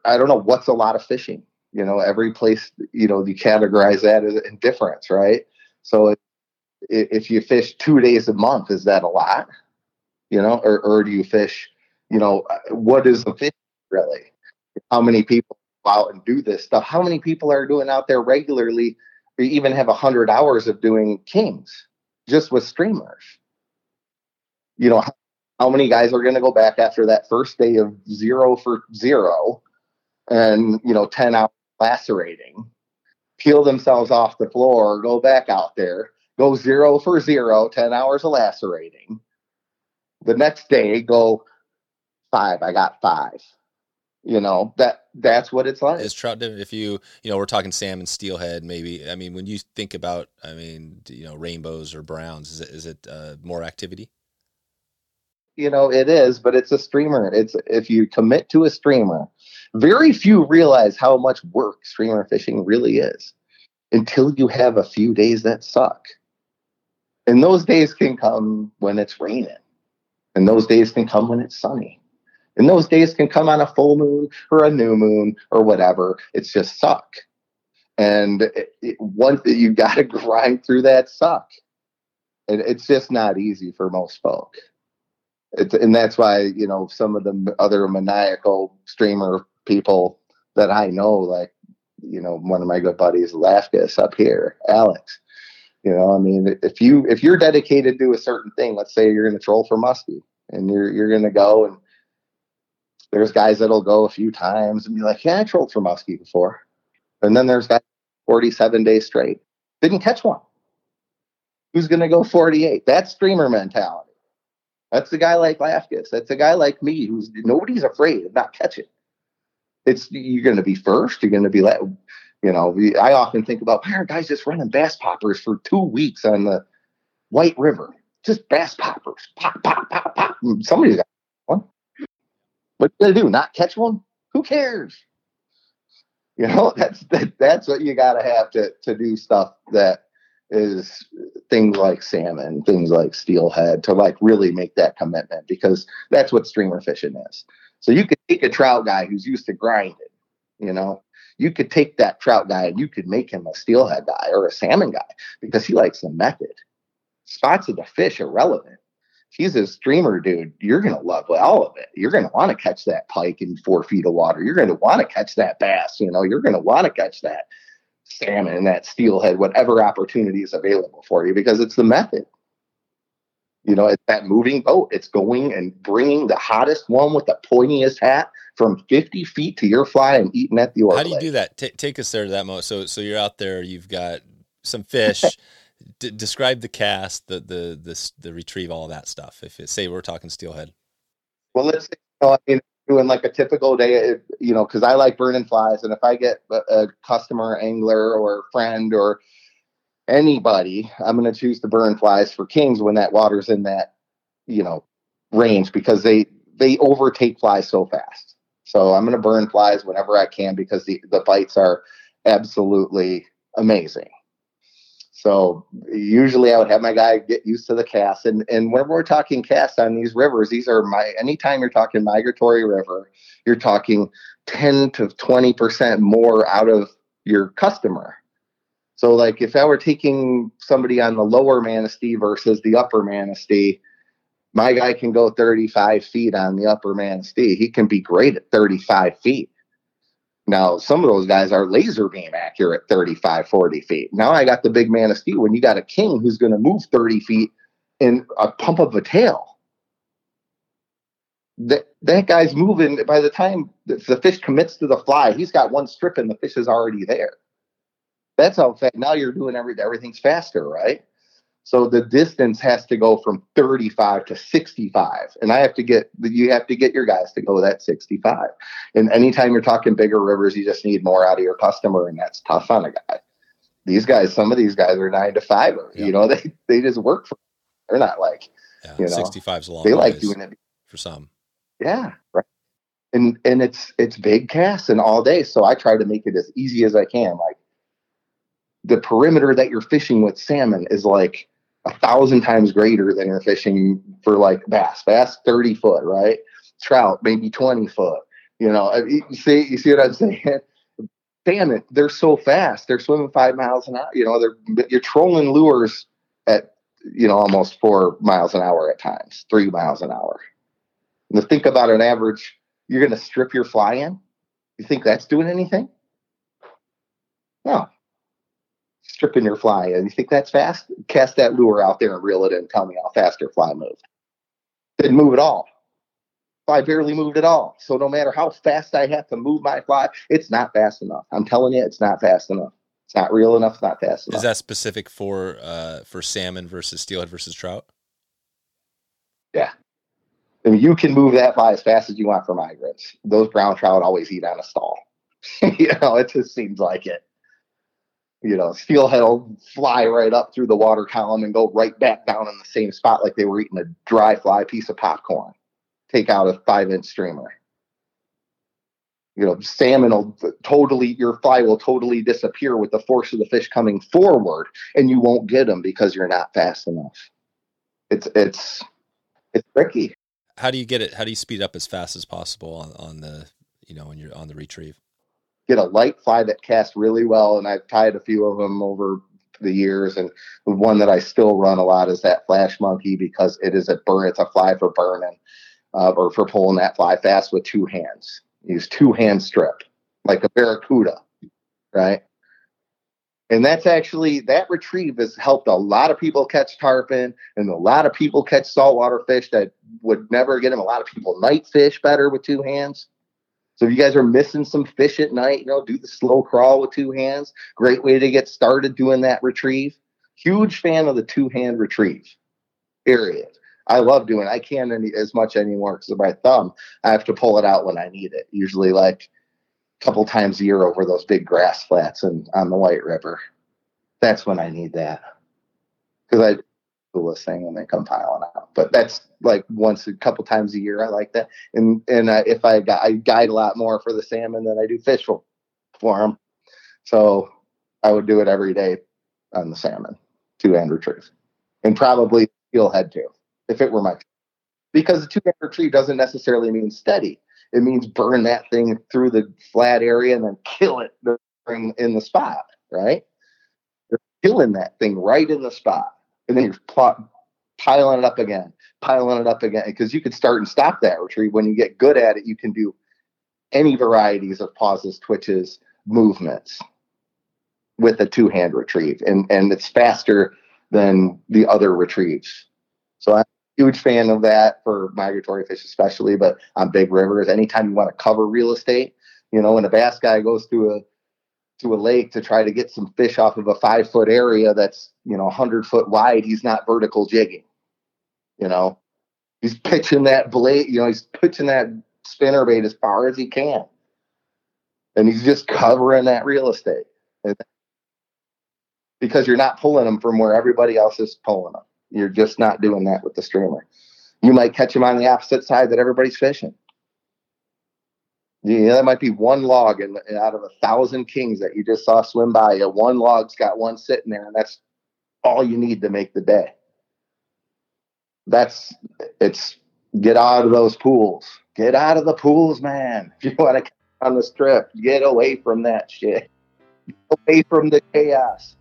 I don't know what's a lot of fishing. You know, every place, you know, you categorize that as indifference, right? So if you fish two days a month, is that a lot? You know, or, or do you fish, you know, what is the fish really? How many people go out and do this stuff? How many people are doing out there regularly or even have a hundred hours of doing kings just with streamers? You know, how, how many guys are going to go back after that first day of zero for zero and, you know, 10 hours lacerating, peel themselves off the floor, go back out there, go zero for zero, 10 hours of lacerating. The next day, go five. I got five. You know, that that's what it's like. Is trout if you you know we're talking salmon steelhead maybe I mean when you think about I mean you know rainbows or browns is it is it uh, more activity? You know it is, but it's a streamer. It's if you commit to a streamer, very few realize how much work streamer fishing really is until you have a few days that suck. And those days can come when it's raining. And those days can come when it's sunny. And those days can come on a full moon or a new moon or whatever. It's just suck. And it, it, once you've got to grind through that suck. And it's just not easy for most folk. It's, and that's why, you know, some of the other maniacal streamer people that I know, like, you know, one of my good buddies, Lafkas up here, Alex. You know, I mean, if you if you're dedicated to a certain thing, let's say you're going to troll for muskie, and you're you're going to go and there's guys that'll go a few times and be like, yeah, I trolled for muskie before, and then there's guys 47 days straight didn't catch one. Who's going to go 48? That's streamer mentality. That's a guy like Lafkas. That's a guy like me who's nobody's afraid of not catching it's you're going to be first. You're going to be let. You know, I often think about why are guys just running bass poppers for two weeks on the White River? Just bass poppers, pop, pop, pop, pop. Mm, somebody's got one. What do they do? Not catch one? Who cares? You know, that's that, that's what you got to have to to do stuff that is things like salmon, things like steelhead, to like really make that commitment because that's what streamer fishing is. So you could take a trout guy who's used to grinding, you know, you could take that trout guy and you could make him a steelhead guy or a salmon guy because he likes the method. Spots of the fish are relevant. He's a streamer dude, you're going to love all of it. You're going to want to catch that pike in four feet of water. You're going to want to catch that bass. You know, you're going to want to catch that salmon, that steelhead, whatever opportunity is available for you because it's the method. You know, it's that moving boat. It's going and bringing the hottest one with the pointiest hat from 50 feet to your fly and eating at the oil. How do you do that? T- take us there to that moment. So, so you're out there. You've got some fish. D- describe the cast, the the the the retrieve, all that stuff. If it, say we're talking steelhead. Well, let's say, you know, I mean, doing like a typical day, eh, you know, because I like burning flies, and if I get a, a customer, angler, or friend, or anybody, I'm going to choose to burn flies for kings when that water's in that, you know, range because they they overtake flies so fast. So I'm going to burn flies whenever I can because the the bites are absolutely amazing. So usually I would have my guy get used to the cast. And and when we're talking cast on these rivers, these are my anytime you're talking migratory river, you're talking 10 to 20% more out of your customer. So, like if I were taking somebody on the lower Manistee versus the upper Manistee, my guy can go 35 feet on the upper Manistee. He can be great at 35 feet. Now, some of those guys are laser beam accurate 35, 40 feet. Now I got the big Manistee when you got a king who's going to move 30 feet in a pump of a tail. That, that guy's moving by the time the fish commits to the fly, he's got one strip and the fish is already there. That's how fast. Now you're doing every, everything's faster, right? So the distance has to go from 35 to 65, and I have to get you have to get your guys to go that 65. And anytime you're talking bigger rivers, you just need more out of your customer, and that's tough on a guy. These guys, some of these guys are nine to five. Yeah. You know, they they just work for. They're not like yeah, you know, 65 is a long. They like doing it for some. Yeah, right. And and it's it's big casts and all day, so I try to make it as easy as I can. Like the perimeter that you're fishing with salmon is like a thousand times greater than you're fishing for like bass. Bass 30 foot, right? trout, maybe 20 foot. You know, you see, you see what I'm saying? Damn it, they're so fast. They're swimming five miles an hour. You know, they're you're trolling lures at you know almost four miles an hour at times, three miles an hour. And to think about an average, you're going to strip your fly in. You think that's doing anything? No. Stripping your fly and You think that's fast? Cast that lure out there and reel it in. Tell me how fast your fly moved. Didn't move at all. Fly barely moved at all. So no matter how fast I have to move my fly, it's not fast enough. I'm telling you, it's not fast enough. It's not real enough. It's not fast enough. Is that specific for uh, for salmon versus steelhead versus trout? Yeah. I mean, you can move that fly as fast as you want for migrants. Those brown trout always eat on a stall. you know, it just seems like it. You know, steelhead will fly right up through the water column and go right back down in the same spot like they were eating a dry fly piece of popcorn. Take out a five inch streamer. You know, salmon will totally, your fly will totally disappear with the force of the fish coming forward, and you won't get them because you're not fast enough. It's, it's, it's tricky how do you get it? How do you speed up as fast as possible on, on the, you know, when you're on the retrieve? Get a light fly that casts really well, and I've tied a few of them over the years. And the one that I still run a lot is that Flash Monkey because it is a burn. It's a fly for burning uh, or for pulling that fly fast with two hands. Use two hand strip like a barracuda, right? And that's actually that retrieve has helped a lot of people catch tarpon and a lot of people catch saltwater fish that would never get them. A lot of people night fish better with two hands. So if you guys are missing some fish at night, you know, do the slow crawl with two hands. Great way to get started doing that retrieve. Huge fan of the two hand retrieve. Period. I love doing. It. I can't any, as much anymore because of my thumb. I have to pull it out when I need it. Usually, like a couple times a year over those big grass flats and on the White River. That's when I need that because I coolest thing when they come piling out. But that's like once a couple times a year. I like that. And and uh, if I I guide a lot more for the salmon than I do fish for, for them, so I would do it every day on the salmon, two hand retrieve, and probably steelhead too if it were my because the two hand retrieve doesn't necessarily mean steady it means burn that thing through the flat area and then kill it in the spot, right? You're killing that thing right in the spot. And then you're plot, piling it up again, piling it up again. Because you could start and stop that retrieve. When you get good at it, you can do any varieties of pauses, twitches, movements with a two hand retrieve. And, and it's faster than the other retrieves. So I'm a huge fan of that for migratory fish, especially, but on big rivers, anytime you want to cover real estate, you know, when a bass guy goes to a to a lake to try to get some fish off of a five foot area that's you know a 100 foot wide he's not vertical jigging you know he's pitching that blade you know he's pitching that spinner bait as far as he can and he's just covering that real estate because you're not pulling them from where everybody else is pulling them you're just not doing that with the streamer. You might catch him on the opposite side that everybody's fishing. Yeah, that might be one log and out of a thousand kings that you just saw swim by you. One log's got one sitting there, and that's all you need to make the day. That's it's get out of those pools. Get out of the pools, man. If you want to come on the strip, get away from that shit. Get away from the chaos.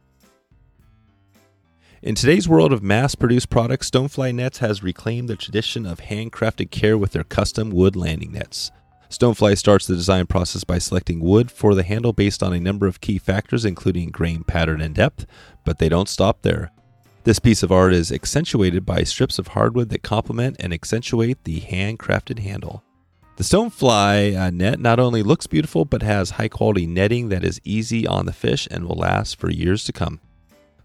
In today's world of mass produced products, Stonefly Nets has reclaimed the tradition of handcrafted care with their custom wood landing nets. Stonefly starts the design process by selecting wood for the handle based on a number of key factors, including grain pattern and depth, but they don't stop there. This piece of art is accentuated by strips of hardwood that complement and accentuate the handcrafted handle. The Stonefly uh, net not only looks beautiful, but has high quality netting that is easy on the fish and will last for years to come.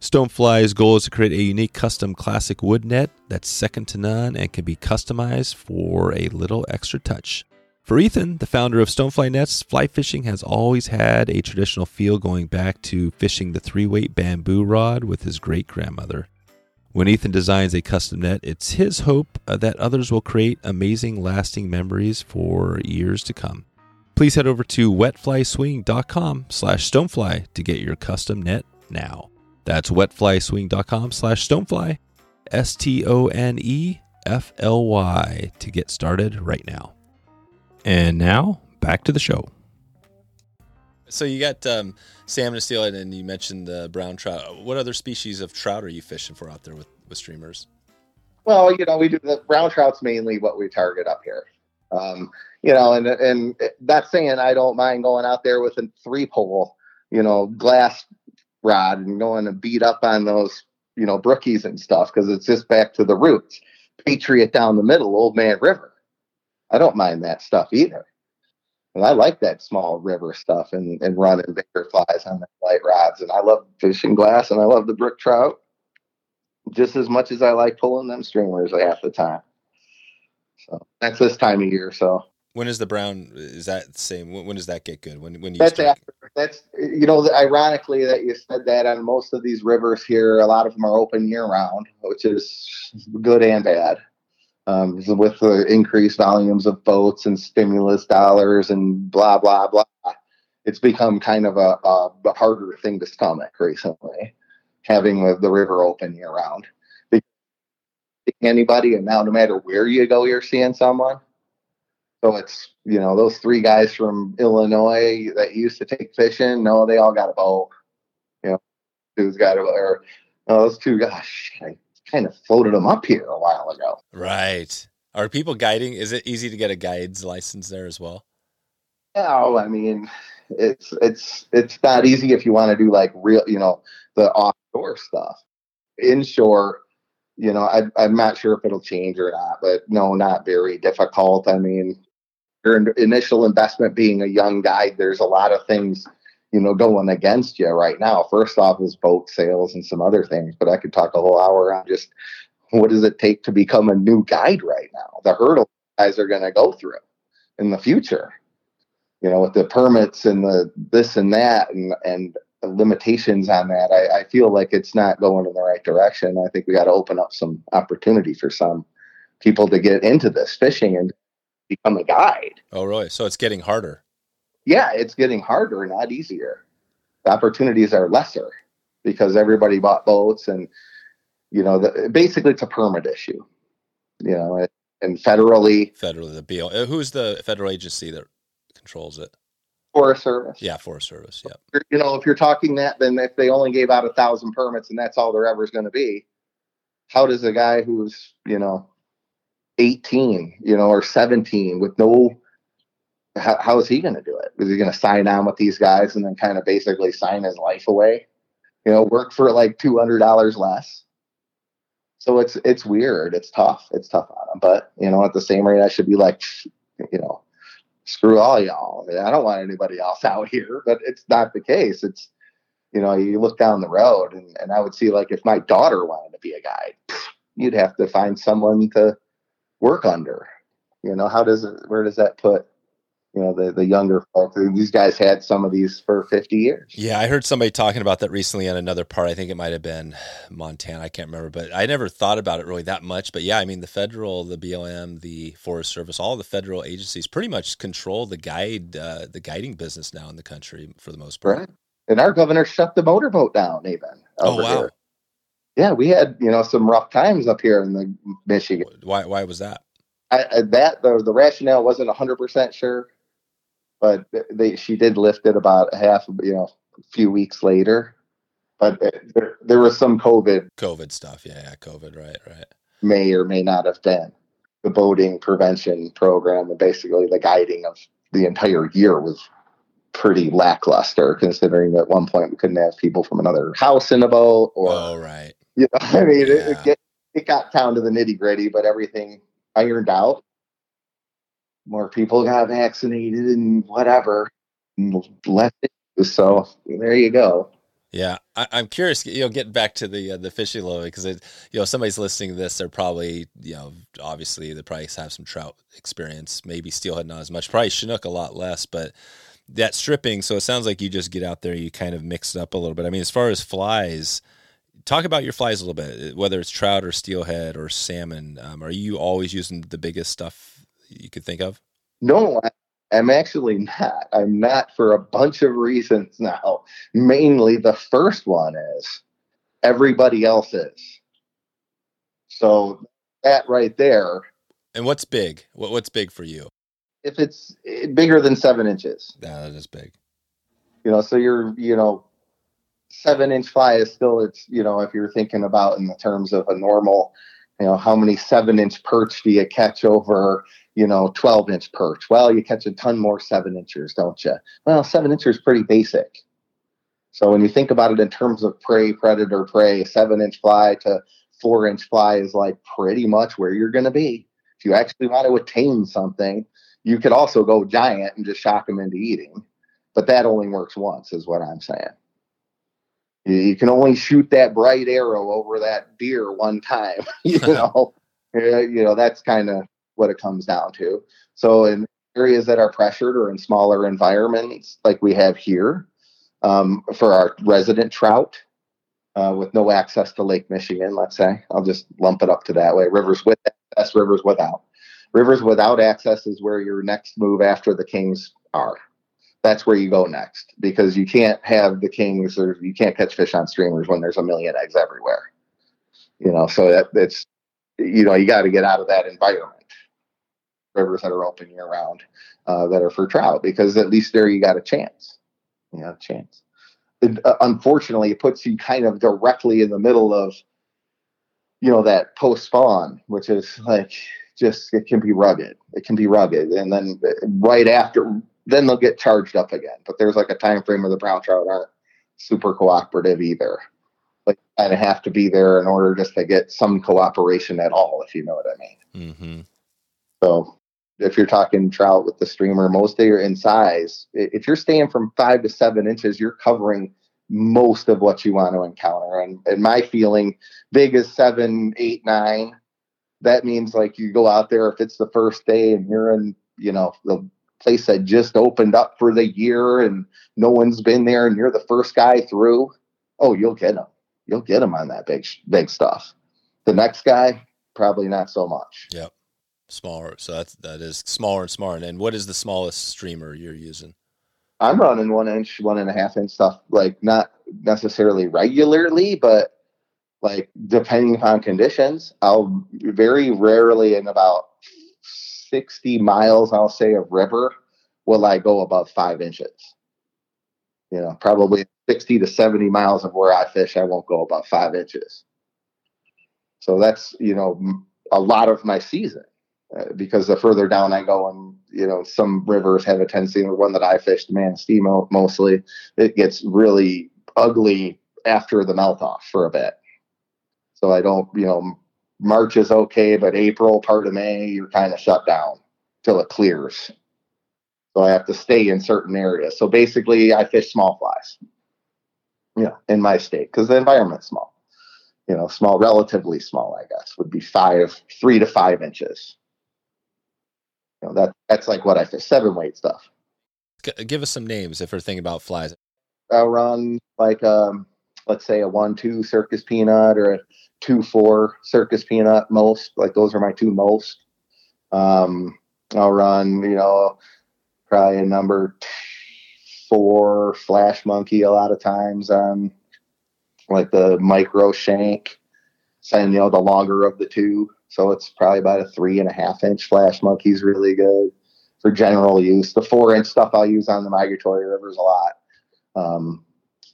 Stonefly's goal is to create a unique custom classic wood net that's second to none and can be customized for a little extra touch. For Ethan, the founder of Stonefly Nets, fly fishing has always had a traditional feel going back to fishing the three weight bamboo rod with his great grandmother. When Ethan designs a custom net, it's his hope uh, that others will create amazing, lasting memories for years to come. Please head over to wetflyswing.com slash stonefly to get your custom net now. That's wetflyswing.com slash stonefly, S T O N E F L Y, to get started right now. And now back to the show. So you got um, salmon and steelhead, and you mentioned the brown trout. What other species of trout are you fishing for out there with, with streamers? Well, you know, we do the brown trout's mainly what we target up here. Um, you know, and and that's saying I don't mind going out there with a three pole, you know, glass rod and going to beat up on those, you know, brookies and stuff because it's just back to the roots. Patriot down the middle, Old Man River. I don't mind that stuff either. And I like that small river stuff and, and running bigger flies on the light rods. And I love fishing glass and I love the brook trout just as much as I like pulling them streamers half the time. So that's this time of year. So when is the brown? Is that the same? When, when does that get good? When when you that's start? after, that's you know ironically that you said that on most of these rivers here, a lot of them are open year round, which is good and bad. Um, with the increased volumes of boats and stimulus dollars and blah blah blah, it's become kind of a, a, harder thing to stomach recently, having the, the river open year round. Anybody, and now no matter where you go, you're seeing someone. So it's you know those three guys from Illinois that used to take fishing. No, they all got a boat. You know, who's got a or no, those two. I kind of floated them up here a while ago. Right. Are people guiding? Is it easy to get a guide's license there as well? No, I mean it's it's it's not easy if you want to do like real, you know, the offshore stuff. Inshore, you know, I, I'm not sure if it'll change or not, but no, not very difficult. I mean, your initial investment being a young guide, there's a lot of things, you know, going against you right now. First off is boat sales and some other things, but I could talk a whole hour on just what does it take to become a new guide right now? The hurdle guys are going to go through in the future, you know, with the permits and the this and that and, and limitations on that. I, I feel like it's not going in the right direction. I think we got to open up some opportunity for some people to get into this fishing and become a guide. Oh, really? So it's getting harder. Yeah, it's getting harder, not easier. The opportunities are lesser because everybody bought boats, and you know, the, basically it's a permit issue. You know, and federally, federally, the BL. Uh, who's the federal agency that controls it? Forest Service. Yeah, Forest Service. Yeah. You know, if you're talking that, then if they only gave out a thousand permits and that's all there ever is going to be, how does a guy who's you know 18, you know, or 17 with no, how, how is he going to do it? Is he going to sign on with these guys and then kind of basically sign his life away? You know, work for like $200 less. So it's, it's weird. It's tough. It's tough on him. But, you know, at the same rate, I should be like, you know, screw all y'all. I don't want anybody else out here, but it's not the case. It's, you know, you look down the road and, and I would see like if my daughter wanted to be a guide, you'd have to find someone to, work under. You know, how does it, where does that put, you know, the, the younger folks? These guys had some of these for 50 years. Yeah, I heard somebody talking about that recently on another part. I think it might have been Montana. I can't remember, but I never thought about it really that much. But yeah, I mean, the federal, the BLM, the Forest Service, all the federal agencies pretty much control the guide, uh, the guiding business now in the country for the most part. Right. And our governor shut the motorboat down even. Oh, wow. Here yeah, we had you know some rough times up here in the Michigan. Why? Why was that? I, I, that the the rationale wasn't hundred percent sure, but they she did lift it about a half you know a few weeks later. But there, there was some COVID. COVID stuff, yeah, yeah, COVID, right, right. May or may not have been the boating prevention program, and basically the guiding of the entire year was pretty lackluster, considering at one point we couldn't have people from another house in a boat. Or, oh, right. You know, I mean, yeah. it, it, it got down to the nitty gritty, but everything ironed out. More people got vaccinated and whatever, less. So there you go. Yeah, I, am curious. You know, getting back to the uh, the fishing lobby because you know somebody's listening to this. They're probably you know obviously they probably have some trout experience. Maybe steelhead not as much. Probably chinook a lot less. But that stripping. So it sounds like you just get out there, you kind of mix it up a little bit. I mean, as far as flies, talk about your flies a little bit, whether it's trout or steelhead or salmon. Um, are you always using the biggest stuff you could think of? No, I'm actually not. I'm not for a bunch of reasons now. Mainly the first one is everybody else is. So that right there. And what's big? What, what's big for you? if it's eh, bigger than seven inches. Yeah, that is big. You know, so you're, you know, seven inch fly is still, it's, you know, if you're thinking about in the terms of a normal, you know, how many seven inch perch do you catch over, you know, 12 inch perch? Well, you catch a ton more seven inchers, don't you? Well, seven inches is pretty basic. So when you think about it in terms of prey, predator, prey, seven inch fly to four inch fly is like pretty much where you're going to be. If you actually want to attain something, you could also go giant and just shock them into eating. But that only works once, is what I'm saying. You, you can only shoot that bright arrow over that deer one time. you know, you know that's kind of what it comes down to. So in areas that are pressured or in smaller environments like we have here, um, for our resident trout uh, with no access to Lake Michigan, let's say. I'll just lump it up to that way. Rivers with access, rivers without. Rivers without access is where your next move after the Kings are. That's where you go next because you can't have the Kings or you can't catch fish on streamers when there's a million eggs everywhere. You know, so that it's, you know, you got to get out of that environment. Rivers that are open year round uh, that are for trout because at least there you got a chance you know, a chance. It, uh, unfortunately, it puts you kind of directly in the middle of, you know, that post spawn, which is like just it can be rugged. It can be rugged, and then uh, right after, then they'll get charged up again. But there's like a time frame where the brown trout aren't super cooperative either. Like, kind of have to be there in order just to get some cooperation at all, if you know what I mean. Mm-hmm. So if you're talking trout with the streamer, most they are in size. If you're staying from five to seven inches, you're covering most of what you want to encounter. And, and my feeling, big is seven, eight, nine. That means like you go out there if it's the first day and you're in, you know, the place that just opened up for the year and no one's been there and you're the first guy through. Oh, you'll get them. You'll get them on that big, big stuff. The next guy, probably not so much. Yep smaller. So that's that is smaller and smaller. And what is the smallest streamer you're using? I'm running one inch, one and a half inch stuff, like not necessarily regularly, but like depending upon conditions, I'll very rarely in about 60 miles, I'll say, of river will I go above five inches. You know, probably 60 to 70 miles of where I fish, I won't go above five inches. So that's, you know, a lot of my season. Uh, because the further down I go, and you know, some rivers have a tendency. The one that I fished, Manistee mostly, it gets really ugly after the melt off for a bit. So I don't, you know, March is okay, but April, part of May, you're kind of shut down till it clears. So I have to stay in certain areas. So basically, I fish small flies, you know, in my state because the environment's small. You know, small, relatively small, I guess, would be five, three to five inches. You know, that that's like what I say, seven weight stuff. Give us some names if we're thinking about flies. I'll run like um, let's say a one two circus peanut or a two four circus peanut most. Like those are my two most. Um, I'll run, you know, probably a number four flash monkey a lot of times on like the micro shank, saying you know the longer of the two. So it's probably about a three and a half inch flash monkey's really good for general use. The four inch stuff I'll use on the migratory rivers a lot. Um,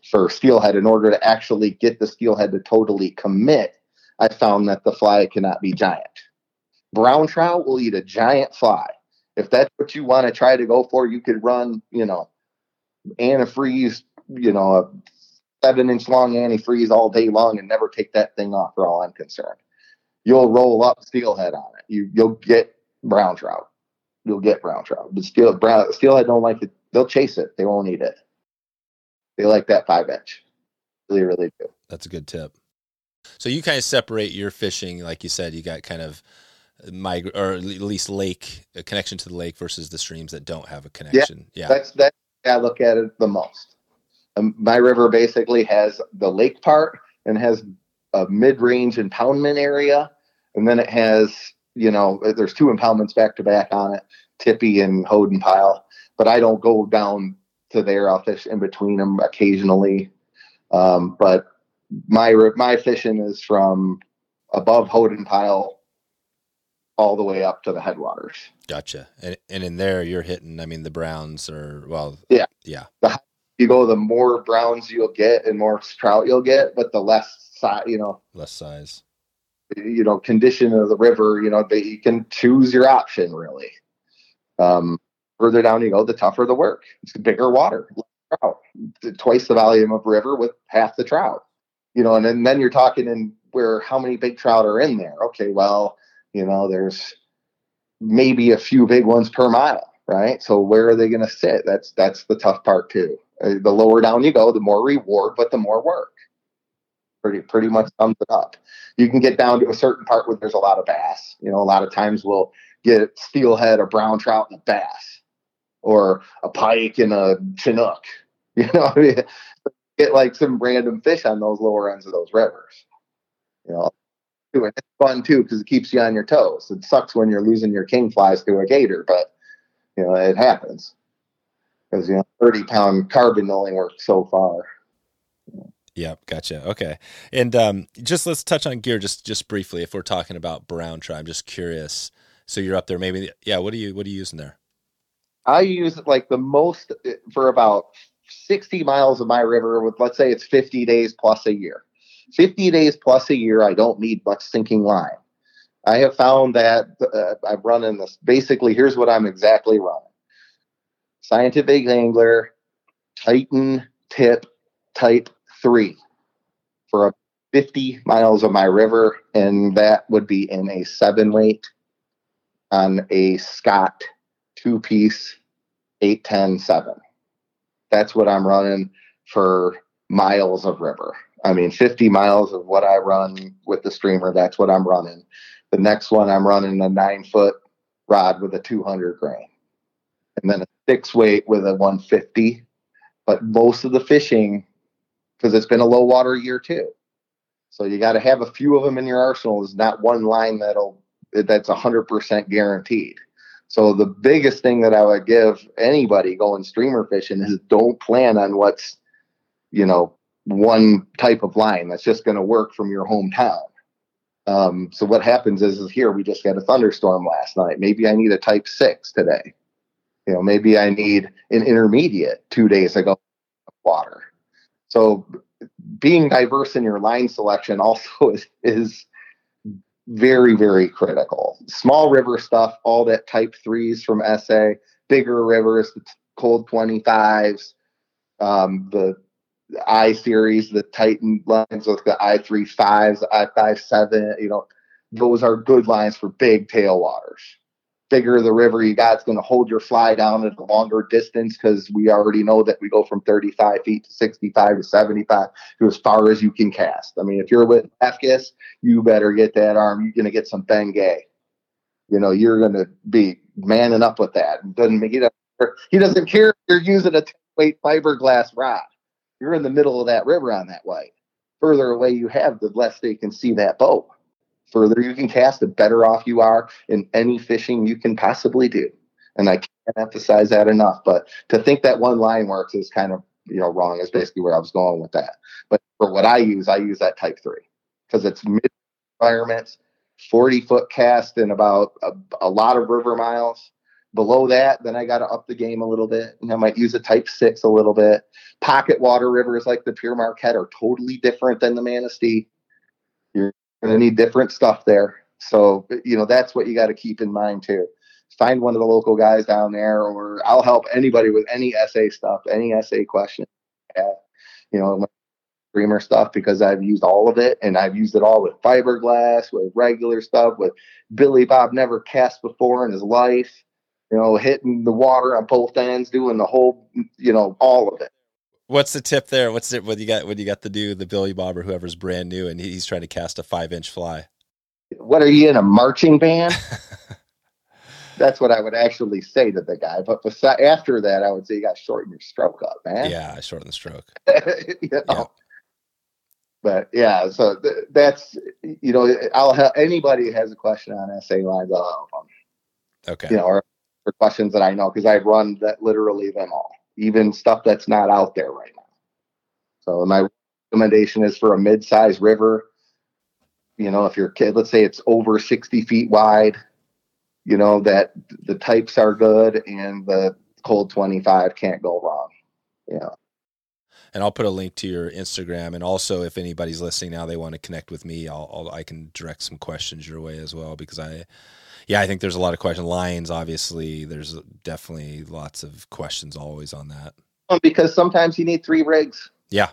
for steelhead, in order to actually get the steelhead to totally commit, I found that the fly cannot be giant. Brown trout will eat a giant fly. If that's what you want to try to go for, you could run, you know, antifreeze, you know, a seven inch long antifreeze all day long and never take that thing off for all I'm concerned you'll roll up steelhead on it. You you'll get brown trout. You'll get brown trout. But steel brown steelhead don't like it. They'll chase it. They won't eat it. They like that five inch. Really, really do. That's a good tip. So you kind of separate your fishing, like you said, you got kind of my or at least lake a connection to the lake versus the streams that don't have a connection. Yeah, yeah. that's that. I look at it the most. Um, my river basically has the lake part and has a mid-range impoundment area, and then it has you know there's two impoundments back to back on it, Tippy and Hodenpyl. But I don't go down to there. I'll fish in between them occasionally. Um, but my my fishing is from above Hodenpyl all the way up to the headwaters. Gotcha. And and in there you're hitting. I mean, the browns are well. Yeah. Yeah. You go, the more browns you'll get and more trout you'll get, but the less size, you know, Less size. you know, condition of the river, you know, that you can choose your option really. Um, further down you go, the tougher the work. It's bigger water, trout, twice the volume of river with half the trout. You know, and then, then you're talking in where how many big trout are in there. Okay, well, you know, there's maybe a few big ones per mile, right? So where are they going to sit? That's that's the tough part too. Uh, the lower down you go, the more reward, but the more work. Pretty pretty much sums it up. You can get down to a certain part where there's a lot of bass. You know, a lot of times we'll get steelhead, a brown trout, and a bass, or a pike and a chinook. You know, I mean? get like some random fish on those lower ends of those rivers. You know, it's fun too because it keeps you on your toes. It sucks when you're losing your king flies to a gator, but you know it happens because you know 30 pound carbon only works so far. Yep, gotcha. Okay, and um, just let's touch on gear just just briefly. If we're talking about brown trout, I'm just curious. So you're up there, maybe. Yeah. What are you What are you using there? I use like the most for about 60 miles of my river with let's say it's 50 days plus a year. 50 days plus a year, I don't need much sinking line. I have found that uh, I've run in this. Basically, here's what I'm exactly running Scientific Angler, Titan Tip Type 3 for a 50 miles of my river, and that would be in a seven weight on a Scott two piece 810 7. That's what I'm running for miles of river. I mean, 50 miles of what I run with the streamer, that's what I'm running. The next one, I'm running a nine foot rod with a 200 grain, and then a six weight with a 150. But most of the fishing, because it's been a low water year too. So you got to have a few of them in your arsenal. Is not one line that'll that's 100% guaranteed. So the biggest thing that I would give anybody going streamer fishing is don't plan on what's, you know, one type of line that's just going to work from your hometown. Um, so what happens is, is here we just got a thunderstorm last night. Maybe I need a type six today. You know, maybe I need an intermediate two days ago water. So being diverse in your line selection also is, is very, very critical. Small river stuff, all that type threes from SA, bigger rivers, the cold 25s, um, the I series, the Titan lines with the I three fives, I five seven, you know, those are good lines for big tailwaters. Bigger the river you got, it's going to hold your fly down at a longer distance because we already know that we go from 35 feet to 65 to 75 to as far as you can cast. I mean, if you're with Afghis, you better get that arm. You're going to get some Bengay. You know, you're going to be manning up with that. Doesn't make it. He doesn't care if you're using a 10 weight fiberglass rod you're in the middle of that river on that white. Further away you have, the less they can see that boat. Further you can cast, the better off you are in any fishing you can possibly do. And I can't emphasize that enough. But to think that one line works is kind of you know wrong. Is basically where I was going with that. But for what I use, I use that Type Three because it's mid environments, 40 foot cast in about a, a lot of river miles Below that, then I got to up the game a little bit. And I might use a type six a little bit. Pocket water rivers like the Pere Marquette are totally different than the Manistee. Going to need different stuff there. So, you know, that's what you got to keep in mind too. Find one of the local guys down there, or I'll help anybody with any SA stuff, any SA question. Uh, you know, streamer stuff because I've used all of it and I've used it all with fiberglass, with regular stuff, with Billy Bob never cast before in his life you know, hitting the water on both ends, doing the whole, you know, all of it. What's the tip there? What's it? What you got? What you got to do? The Billy Bob or whoever's brand new, and he's trying to cast a five inch fly. What are you in a marching band? That's what I would actually say to the guy. But after that, I would say you got to shorten your stroke up, man. Yeah, I shorten the stroke. you know? yeah. But yeah, so th- that's you know, I'll have anybody who has a question on SA lines, I'll help them. Okay. You know, or for questions that I know because I've run that literally them all, even stuff that's not out there right now. So my recommendation is for a mid-sized river. You know, if your kid, let's say it's over 60 feet wide, you know, that the types are good and the cold 25 can't go wrong. Yeah. And I'll put a link to your Instagram. And also, if anybody's listening now, they want to connect with me, I'll, I'll I can direct some questions your way as well because I, yeah, I think there's a lot of questions. Lions, obviously, there's definitely lots of questions always on that. Because sometimes you need three rigs. Yeah.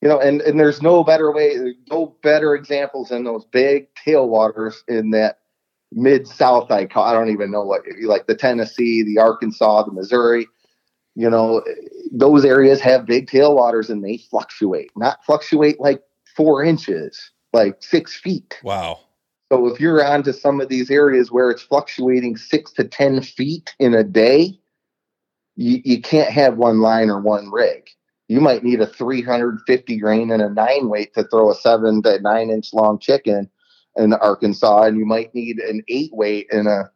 You know, and, and there's no better way, no better examples than those big tailwaters in that mid South. I call, I don't even know what like the Tennessee, the Arkansas, the Missouri. You know, those areas have big tailwaters and they fluctuate. Not fluctuate like four inches, like six feet. Wow. So if you're onto some of these areas where it's fluctuating six to ten feet in a day, you, you can't have one line or one rig. You might need a 350 grain and a nine weight to throw a seven to nine inch long chicken in Arkansas, and you might need an eight weight in a,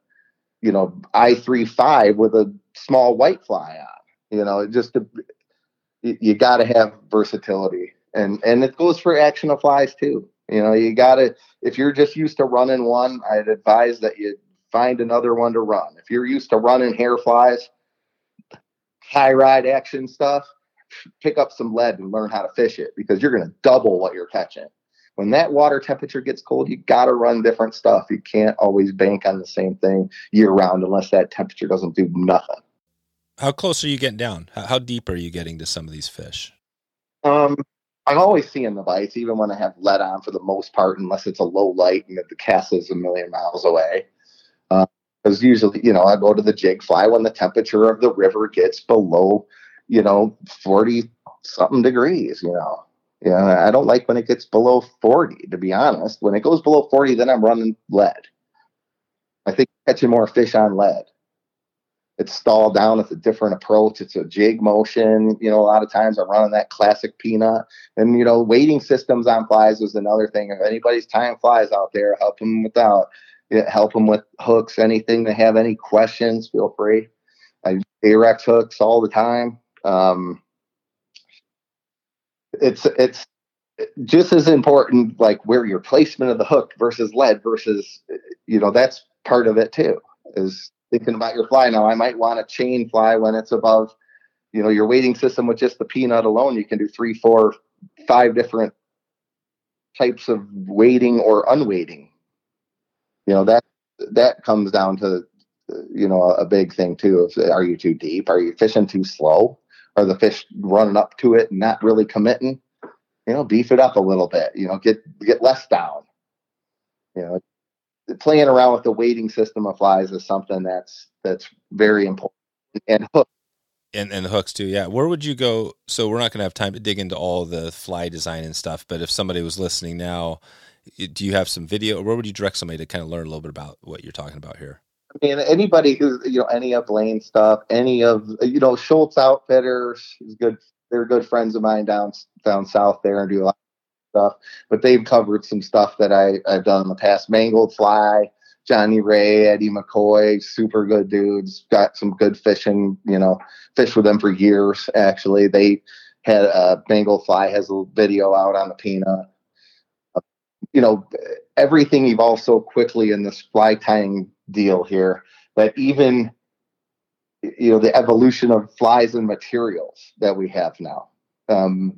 you know, I three five with a small white fly on. You know, just to, you, you got to have versatility, and and it goes for action of flies too. You know, you got to if you're just used to running one, I'd advise that you find another one to run. If you're used to running hair flies, high ride action stuff, pick up some lead and learn how to fish it because you're going to double what you're catching when that water temperature gets cold, you got to run different stuff. You can't always bank on the same thing year round unless that temperature doesn't do nothing. How close are you getting down? How deep are you getting to some of these fish? Um, I'm always seeing the bites, even when I have lead on for the most part, unless it's a low light and the cast is a million miles away. Because uh, usually, you know, I go to the jig fly when the temperature of the river gets below, you know, 40 something degrees, you know. Yeah, I don't like when it gets below 40, to be honest. When it goes below 40, then I'm running lead. I think catching more fish on lead. It's stalled down. It's a different approach. It's a jig motion. You know, a lot of times I'm running that classic peanut. And, you know, weighting systems on flies is another thing. If anybody's tying flies out there, help them without. Help them with hooks, anything. They have any questions, feel free. I Ahrex hooks all the time. Um, it's it's just as important like where your placement of the hook versus lead versus you know that's part of it too is thinking about your fly. Now i might want a chain fly when it's above you know your weighting system with just the peanut alone. You can do three four five different types of weighting or unweighting you know that that comes down to you know a, big thing too if are you too deep? Are you fishing too slow? Are the fish running up to it and not really committing, you know, beef it up a little bit, you know, get get less down. You know, playing around with the weighting system of flies is something that's that's very important. And hooks. And and hooks too, yeah. Where would you go? So we're not going to have time to dig into all the fly design and stuff. But if somebody was listening now, do you have some video? Or where would you direct somebody to kind of learn a little bit about what you're talking about here? I mean, anybody who's you know any of Lane stuff, any of you know Schultz Outfitters is good. They're good friends of mine down down south there and do a lot of stuff. But they've covered some stuff that I I've done in the past. Mangled Fly, Johnny Ray, Eddie McCoy, super good dudes. Got some good fishing. You know, fished with them for years. Actually, they had a uh, Mangled Fly has a video out on the peanut. You know, everything evolves so quickly in this fly tying deal here that even you know the evolution of flies and materials that we have now um,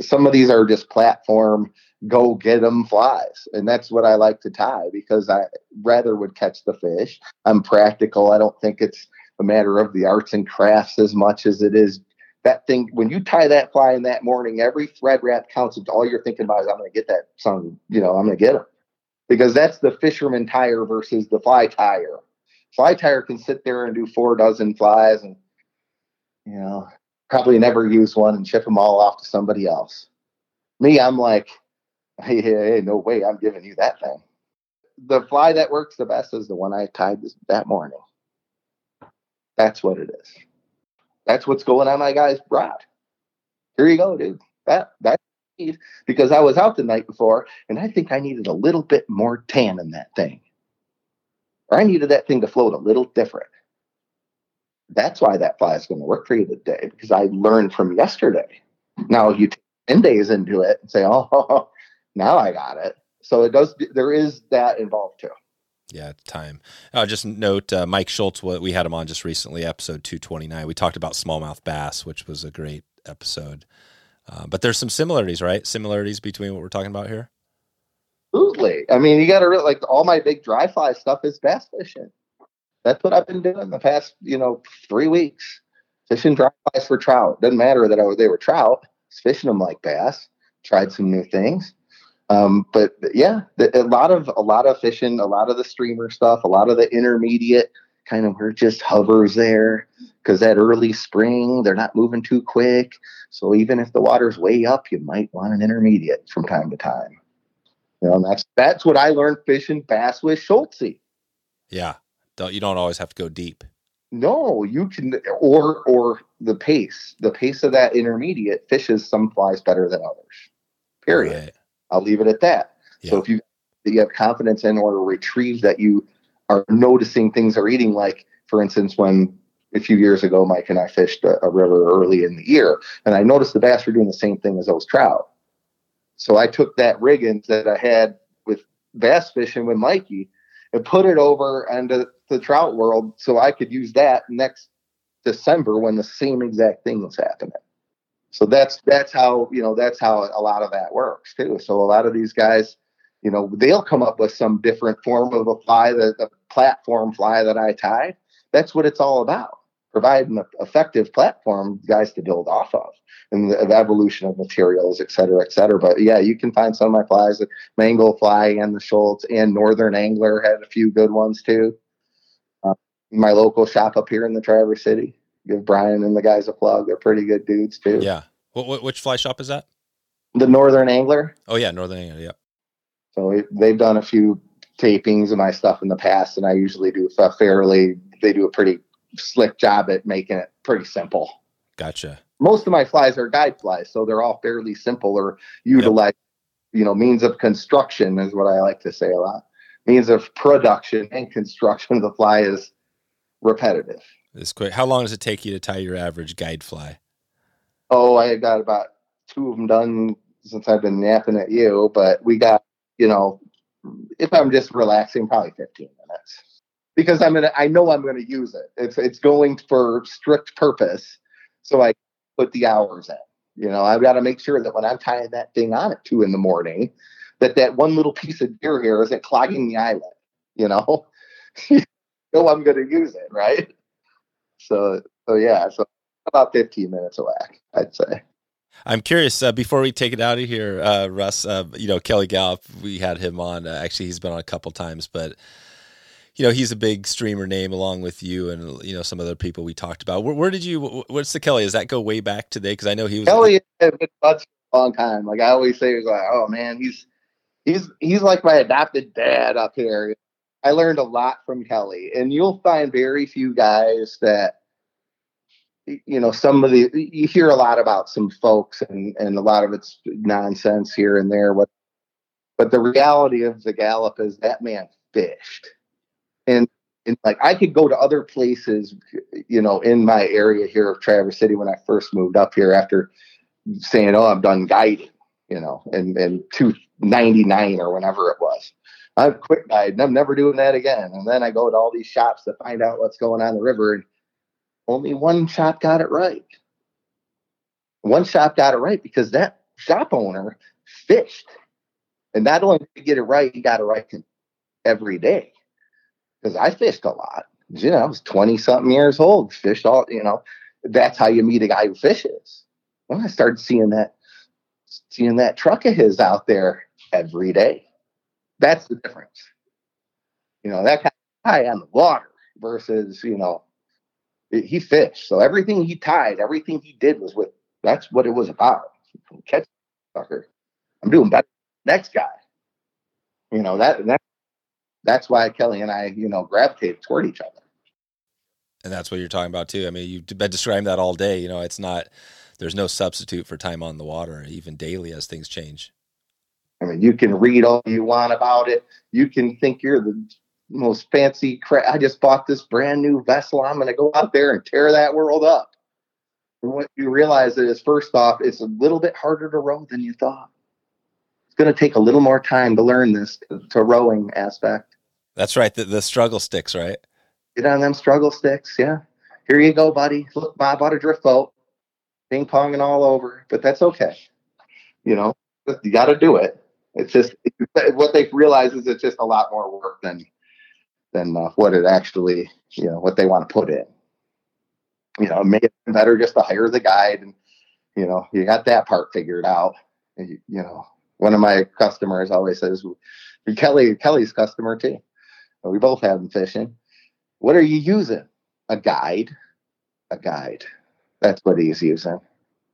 some of these are just platform go get them flies and that's what i like to tie because i rather would catch the fish. I'm practical. I don't think it's a matter of the arts and crafts as much as it is that thing. When you tie that fly in that morning every thread wrap counts. And all you're thinking about is i'm going to get that some you know i'm going to get him because that's the fisherman tire versus the fly tire. Fly tire can sit there and do four dozen flies and, you know, probably never use one and ship them all off to somebody else. Me, I'm like, hey, hey, hey no way, I'm giving you that thing. The fly that works the best is the one I tied this, that morning. That's what it is. That's what's going on my guy's rod. Here you go, dude. That that because I was out the night before and I think I needed a little bit more tan in that thing. Or I needed that thing to float a little different. That's why that fly is going to work for you today because I learned from yesterday. Now you take 10 days into it and say, oh, now I got it. So it does, there is that involved too. Yeah, time. Uh, just note uh, Mike Schultz. What we had him on just recently, episode two twenty nine. We talked about smallmouth bass, which was a great episode. Uh, but there's some similarities, right? Similarities between what we're talking about here. Absolutely. I mean, you got to like all my big dry fly stuff is bass fishing. That's what I've been doing the past, you know, three weeks. Fishing dry flies for trout. Doesn't matter that I, they were trout. It's fishing them like bass. Tried some new things. Um, but yeah, a lot of a lot of fishing, a lot of the streamer stuff, a lot of the intermediate kind of where it just hovers there because that early spring they're not moving too quick. So even if the water's way up, you might want an intermediate from time to time. You know, that's that's what I learned fishing bass with Schultz. Yeah, don't you don't always have to go deep. No, you can or or the pace, the pace of that intermediate fishes some flies better than others. Period. Right. I'll leave it at that. Yeah. So if you you have confidence in or retrieve that you are noticing things are eating, like for instance, when a few years ago, Mike and I fished a, a, river early in the year, and I noticed the bass were doing the same thing as those trout. So I took that rigging that I had with bass fishing with Mikey and put it over into the trout world so I could use that next December when the same exact thing was happening. So that's that's how you know that's how a lot of that works too. So a lot of these guys you know they'll come up with some different form of a fly that the platform fly that i tied. That's what it's all about providing an effective platform guys to build off of and the, the evolution of materials et cetera et cetera but yeah you can find some of my flies the Mangled Fly and the schultz and northern angler had a few good ones too uh, my local shop up here in the traverse city give Brian and the guys a plug. They're pretty good dudes too. Yeah. What, what which fly shop is that? The Northern Angler. Oh yeah, Northern Angler. Yep. So they've done a few tapings of my stuff in the past, and I usually do a fairly. They do a pretty slick job at making it pretty simple. Gotcha. Most of my flies are guide flies, so they're all fairly simple or utilize, yep. you know, means of construction is what I like to say a lot. Means of production and construction of the fly is repetitive. This quick. How long does it take you to tie your average guide fly? Oh, I got about two of them done since I've been napping at you, but we got, you know, if I'm just relaxing, probably 15 minutes because I'm gonna, I know I'm gonna use it. It's it's going for strict purpose, so I put the hours in. You know, I've got to make sure that when I'm tying that thing on at two in the morning, that that one little piece of deer hair isn't clogging the eyelid. You know, know I'm going to use it, right? So, so yeah, so about 15 minutes a whack, I'd say. I'm curious. Uh, before we take it out of here, uh, Russ, uh, you know Kelly Galloup, we had him on. Uh, actually, he's been on a couple times, but you know he's a big streamer name along with you and you know some other people we talked about. Where, where did you? What's the Kelly? Does that go way back today? Because I know he was Kelly has been a long time. Like I always say, he's like, oh man, he's he's he's like my adopted dad up here. I learned a lot from Kelly, and you'll find very few guys that you know some of the you hear a lot about some folks and and a lot of it's nonsense here and there what but the reality of the Galloup is that man fished and and like I could go to other places you know in my area here of Traverse City when I first moved up here after saying oh I'm done guiding you know and and 299 or whenever it was I've quit guiding I'm never doing that again and then I go to all these shops to find out what's going on the river and only one shop got it right. One shop got it right because that shop owner fished. And not only did he get it right, he got it right every day. Because I fished a lot. You know, I was 20 something years old, fished all, you know, that's how you meet a guy who fishes. Well, I started seeing that, seeing that truck of his out there every day. That's the difference. You know, that guy on the water versus, you know, he fished. So everything he tied, everything he did was with that's what it was about. Catch sucker. I'm doing better next guy. You know, that, that that's why Kelly and I, you know, gravitated toward each other. And that's what you're talking about too. I mean, you've been describing that all day. You know, it's not there's no substitute for time on the water, even daily as things change. I mean, you can read all you want about it. You can think you're the most fancy crap. I just bought this brand new vessel. I'm going to go out there and tear that world up. And what you realize is, first off, it's a little bit harder to row than you thought. It's going to take a little more time to learn this to, rowing aspect. That's right. The, the struggle sticks, right? Get on them struggle sticks. Yeah. Here you go, buddy. Look, I bought a drift boat. Ping ponging all over, but that's okay. You know, you got to do it. It's just what they realize is it's just a lot more work than than uh, what it actually, you know, what they want to put in. You know, it may have been better just to hire the guide and, you know, you got that part figured out. You, you know, one of my customers always says, Kelly, Kelly's customer too. We both have them fishing. What are you using? A guide. A guide. That's what he's using.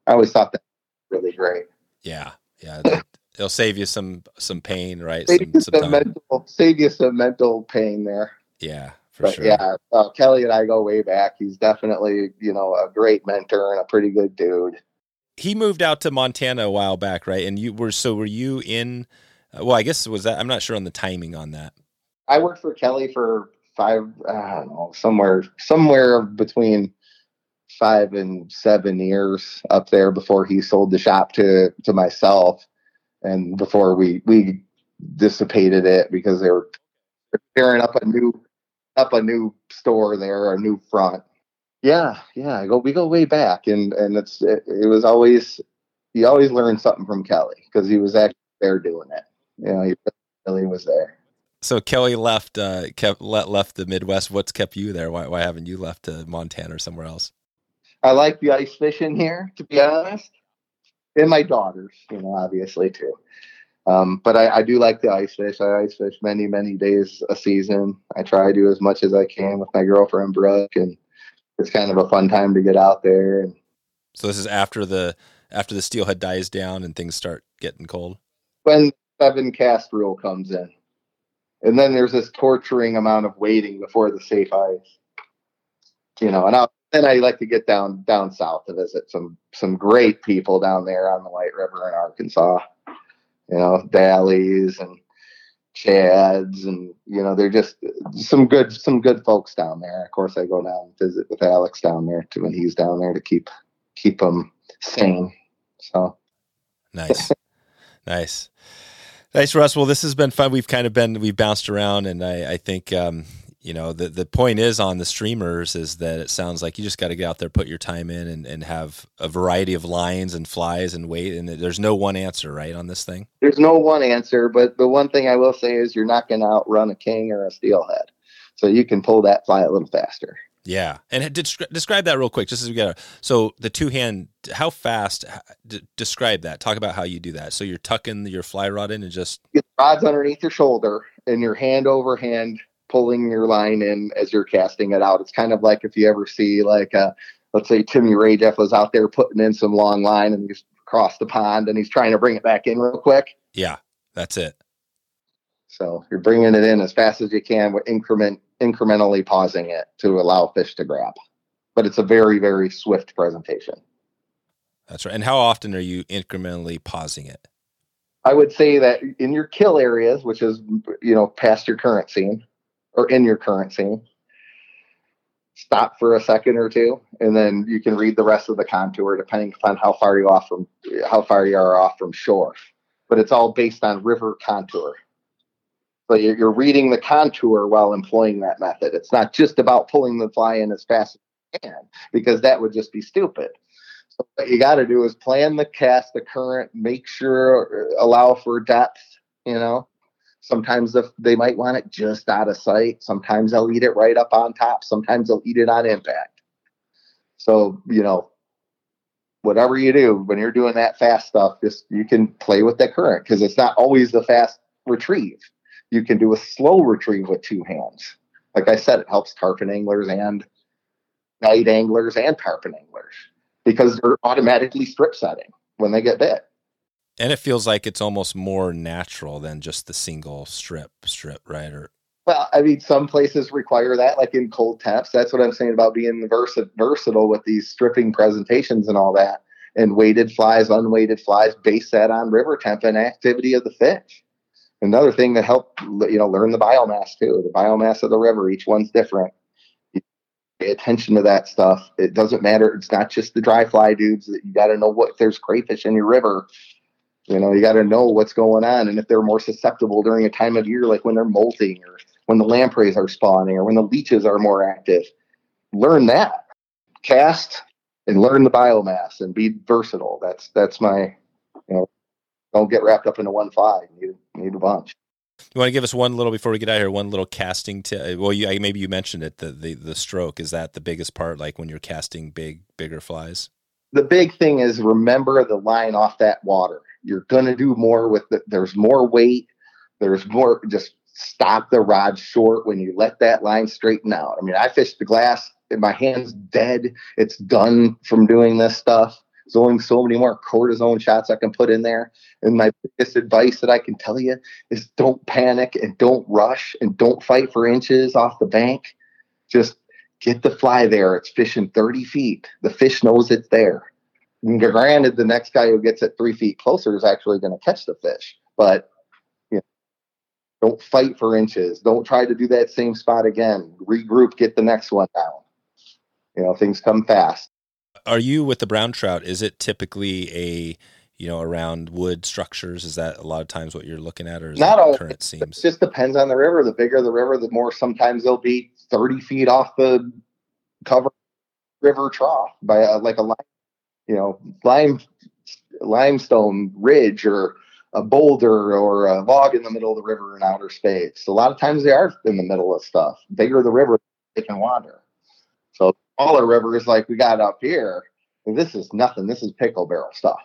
I always thought that was really great. Yeah, yeah. It'll save you some some pain, right? Save, some, you some some mental, save you some mental pain there. Yeah, for but sure. yeah, uh, Kelly and I go way back. He's definitely you know a great mentor and a pretty good dude. He moved out to Montana a while back, right? And you were so were you in? Uh, well, I guess was that. I'm not sure on the timing on that. I worked for Kelly for five. I don't know somewhere somewhere between five and seven years up there before he sold the shop to to myself and before we we dissipated it because they were tearing up a new up a new store there, a new front. Yeah, yeah. I go we go way back, and and it's it, it was always you always learn something from Kelly because he was actually there doing it. You know, he really was there. So Kelly left uh, kept left the Midwest. What's kept you there? Why why haven't you left to Montana or somewhere else? I like the ice fishing here, to be honest and my daughters, you know, obviously too. Um, but I, I, do like the ice fish. I ice fish many, many days a season. I try to do as much as I can with my girlfriend Brooke, and it's kind of a fun time to get out there. So this is after the after the steelhead dies down and things start getting cold. When seven cast rule comes in, and then there's this torturing amount of waiting before the safe ice. You know, and then I like to get down down south to visit some some great people down there on the White River in Arkansas. You know, Dallies and Chads, and you know they're just some good some good folks down there. Of course, I go down and visit with Alex down there too when he's down there to keep keep them sane. So nice, nice. Nice, Russ. Well, this has been fun. We've kind of been we've bounced around, and I, I think um, you know the the point is on the streamers is that it sounds like you just got to get out there put your time in and, and have a variety of lines and flies and wait and there's no one answer right on this thing? There's no one answer but the one thing i will say is you're not going to outrun a king or a steelhead. So you can pull that fly a little faster. Yeah and describe that real quick just as we get so the two hand how fast d- describe that talk about how you do that. So you're tucking your fly rod in and just get the rods underneath your shoulder and your hand over hand pulling your line in as you're casting it out. It's kind of like if you ever see like uh, let's say Timmy Ray Jeff was out there putting in some long line and he's across the pond and he's trying to bring it back in real quick. Yeah, that's it. So you're bringing it in as fast as you can with increment incrementally pausing it to allow fish to grab. But it's a very very swift presentation. That's right. And how often are you incrementally pausing it? I would say that in your kill areas, which is you know past your current scene, or in your current scene. Stop for a second or two, and then you can read the rest of the contour depending upon how far you off from how far you are off from shore. But it's all based on river contour. So you're, reading the contour while employing that method. It's not just about pulling the fly in as fast as you can, because that would just be stupid. So what you got to do is plan the cast, the current, make sure uh, allow for depth. You know, Sometimes the, they might want it just out of sight. Sometimes they'll eat it right up on top. Sometimes they'll eat it on impact. So, you know, whatever you do when you're doing that fast stuff, just you can play with the current because it's not always the fast retrieve. You can do a slow retrieve with two hands. Like I said, it helps tarpon anglers and night anglers and tarpon anglers because they're automatically strip setting when they get bit and it feels like it's almost more natural than just the single strip strip right or well i mean some places require that like in cold temps. That's what i'm saying about being vers- versatile with these stripping presentations and all that and weighted flies unweighted flies base that on river temp and activity of the fish. Another thing to help you know learn the biomass too the biomass of the river each one's different. Pay attention to that stuff. It doesn't matter it's not just the dry fly dudes that you got to know what there's crayfish in your river You know, you got to know what's going on, and if they're more susceptible during a time of year like when they're molting, or when the lampreys are spawning, or when the leeches are more active, learn that. Cast and learn the biomass and be versatile. That's that's my, you know, don't get wrapped up into one fly. You need, need a bunch. You want to give us one little before we get out here, one little casting tip. Well, you, maybe you mentioned it. The, the the stroke is that the biggest part, like when you're casting big bigger flies. The big thing is remember the line off that water. You're gonna do more with it. There's more weight. There's more. Just stop the rod short when you let that line straighten out. I mean, I fished the glass. And my hand's dead. It's done from doing this stuff. There's only so many more cortisone shots I can put in there. And my biggest advice that I can tell you is don't panic and don't rush and don't fight for inches off the bank. Just get the fly there. It's fishing 30 feet. The fish knows it's there. Granted, the next guy who gets it three feet closer is actually going to catch the fish. But you know, don't fight for inches. Don't try to do that same spot again. Regroup, get the next one down. You know, things come fast are you with the brown trout? Is it typically a you know around wood structures? Is that a lot of times what you're looking at, or is not all? Current seems it just depends on the river. The bigger the river, the more sometimes they'll be thirty feet off the cover river trough by a, like a lime, you know lime limestone ridge or a boulder or a log in the middle of the river in outer space. A lot of times they are in the middle of stuff. Bigger the river, they can wander. So smaller rivers like we got up here, this is nothing. This is pickle barrel stuff.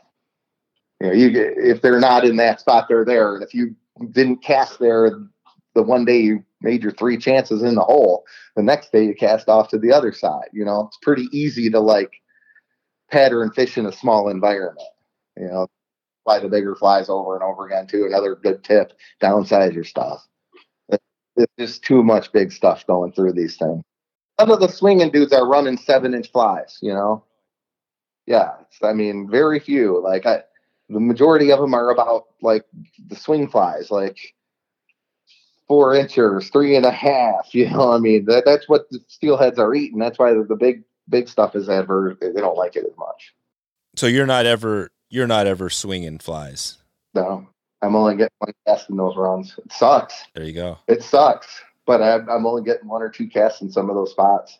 You know, you if they're not in that spot, they're there. And if you didn't cast there the one day you made your three chances in the hole, the next day you cast off to the other side. You know, it's pretty easy to like pattern fish in a small environment. You know, fly the bigger flies over and over again too. Another good tip: downsize your stuff. It's just too much big stuff going through these things some of the swinging dudes are running seven inch flies, you know? Yeah. I mean, very few. Like, I, the majority of them are about like the swing flies, like four inches, three and a half. You know, I mean, that, that's what the steelheads are eating. That's why the, the big, big stuff is ever, they don't like it as much. So you're not ever, you're not ever swinging flies. No, I'm only getting one cast in those runs. It sucks. There you go. It sucks but I'm, I'm only getting one or two casts in some of those spots.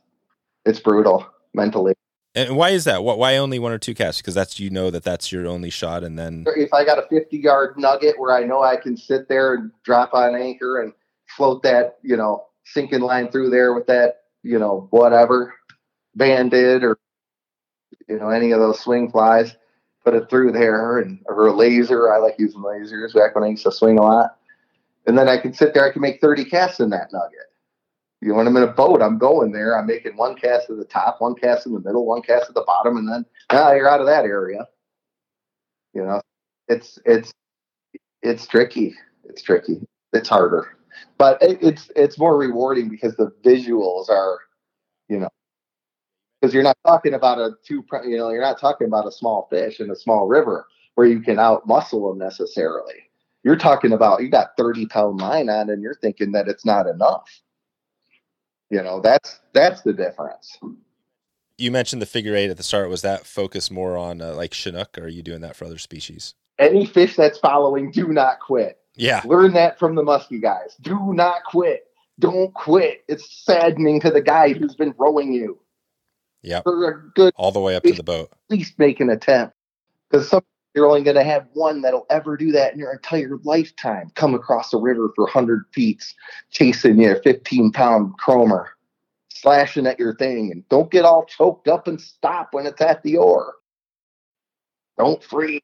It's brutal mentally. And why is that? Why only one or two casts? Because that's you know that that's your only shot, and then if I got a 50 yard nugget where I know I can sit there and drop on anchor and float that you know sinking line through there with that you know whatever banded or you know any of those swing flies, put it through there and or a laser. I like using lasers back when I used to swing a lot. And then I can sit there, I can make 30 casts in that nugget. You know, when I'm in a boat, I'm going there, I'm making one cast at the top, one cast in the middle, one cast at the bottom, and then now you're out of that area. You know, it's it's it's tricky. It's tricky. It's harder, but it, it's it's more rewarding because the visuals are, you know, because you're not talking about a two, you know, you're not talking about a small fish in a small river where you can out muscle them necessarily you're talking about you got 30 pound line on and you're thinking that it's not enough. You know, that's that's the difference. You mentioned the figure eight at the start. Was that focused more on uh, like Chinook, or are you doing that for other species? Any fish that's following, do not quit. Yeah. Learn that from the musky guys. Do not quit. Don't quit. It's saddening to the guy who's been rowing you. Yeah. For a good all the way up to the boat. At least make an attempt. Because some you're only going to have one that'll ever do that in your entire lifetime. Come across a river for 100 feet, chasing you, 15 pound chromer, slashing at your thing. And don't get all choked up and stop when it's at the oar. Don't freeze.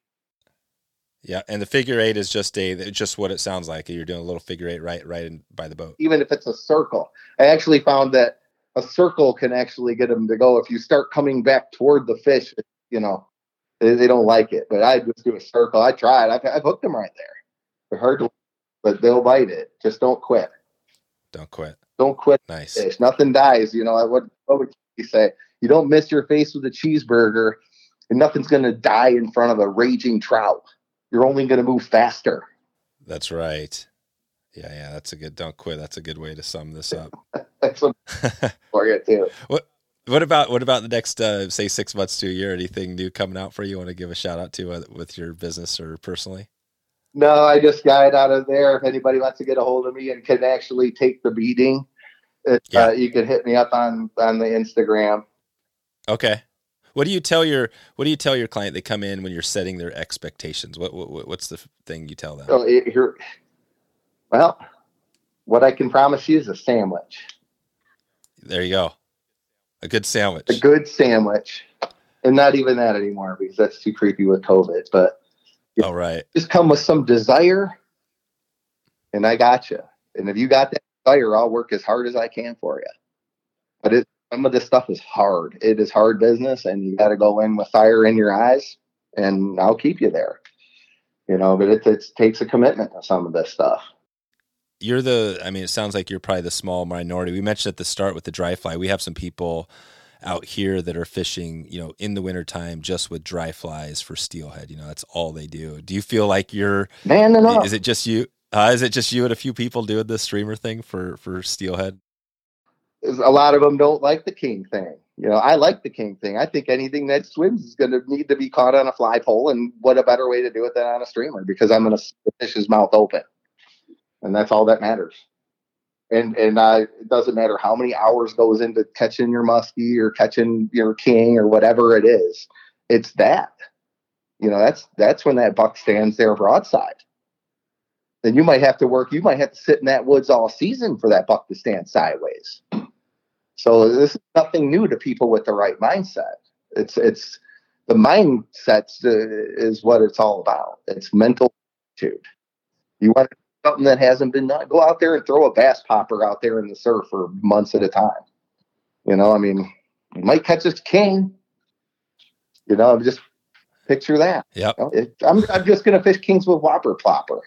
Yeah, and the figure eight is just a just what it sounds like. You're doing a little figure eight right right in, by the boat. Even if it's a circle, I actually found that a circle can actually get them to go if you start coming back toward the fish. You know, they, they, don't like it, but I just do a circle. I tried. I've, I've hooked them right there. They're hard to, but they'll bite it. Just don't quit. Don't quit. Don't quit. Nice. Fish. Nothing dies. You know, what, what would you say? You don't miss your face with a cheeseburger, and nothing's going to die in front of a raging trout. You're only going to move faster. That's right. Yeah, yeah, that's a good. Don't quit. That's a good way to sum this up. that's for you too. What What about what about the next uh, say six months to a year? Anything new coming out for you? Want to give a shout out to uh, with your business or personally? No, I just got it out of there. If anybody wants to get a hold of me and can actually take the beating, it, Yeah. uh, you can hit me up on on the Instagram. Okay. What do you tell your What do you tell your client? They come in when you're setting their expectations. What, what What's the thing you tell them? So it, here, well, what I can promise you is a sandwich, There you go. A good sandwich. a good sandwich, and not even that anymore because that's too creepy with COVID. But All right. just come with some desire, and I got you. And if you got that desire, I'll work as hard as I can for you. But it, some of this stuff is hard. It is hard business, and you got to go in with fire in your eyes, and I'll keep you there. You know, but it, it takes a commitment to some of this stuff. You're the. I mean, it sounds like you're probably the small minority. We mentioned at the start with the dry fly. We have some people out here that are fishing, you know, in the wintertime just with dry flies for steelhead. You know, that's all they do. Do you feel like you're? Man enough. Is it just you? Uh, is it just you and a few people doing the streamer thing for for steelhead? a lot of them don't like the king thing. You know, I like the king thing. I think anything that swims is going to need to be caught on a fly pole, and what a better way to do it than on a streamer because I'm going to the fish's mouth open, and that's all that matters. And and uh, it doesn't matter how many hours goes into catching your muskie or catching your king or whatever it is. It's that. You know, that's that's when that buck stands there broadside. Then you might have to work. You might have to sit in that woods all season for that buck to stand sideways. So this is nothing new to people with the right mindset. It's it's the mindset is what it's all about. It's mental attitude. You want something that hasn't been done, go out there and throw a bass popper out there in the surf for months at a time. You know, I mean, you might catch a king. You know, just picture that. Yeah, You know, I'm I'm just gonna fish kings with whopper plopper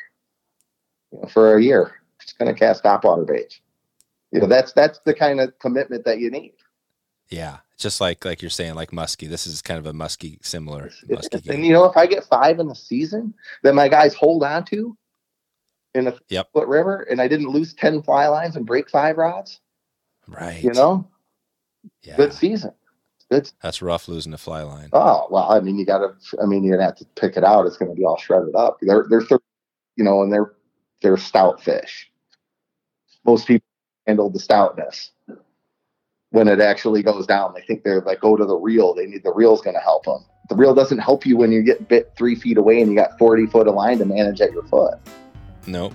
you know, for a year. Just gonna cast topwater baits. You know, that's that's the kind of commitment that you need. Yeah. Just like like you're saying, like muskie. This is kind of a muskie similar muskie and you know, if I get five in the season that my guys hold on to in a Yep. foot river, and I didn't lose ten fly lines and break five rods, Right. you know, Yeah. good season. Good. That's rough losing a fly line. Oh well, I mean, you got to. I mean, you're gonna have to pick it out. It's gonna be all shredded up. They're they're, you know, and they're they're stout fish. Most people handle the stoutness. When it actually goes down, they think they're like go to the reel. They need the reel's going to help them. The reel doesn't help you when you get bit three feet away and you got forty foot of line to manage at your foot. Nope.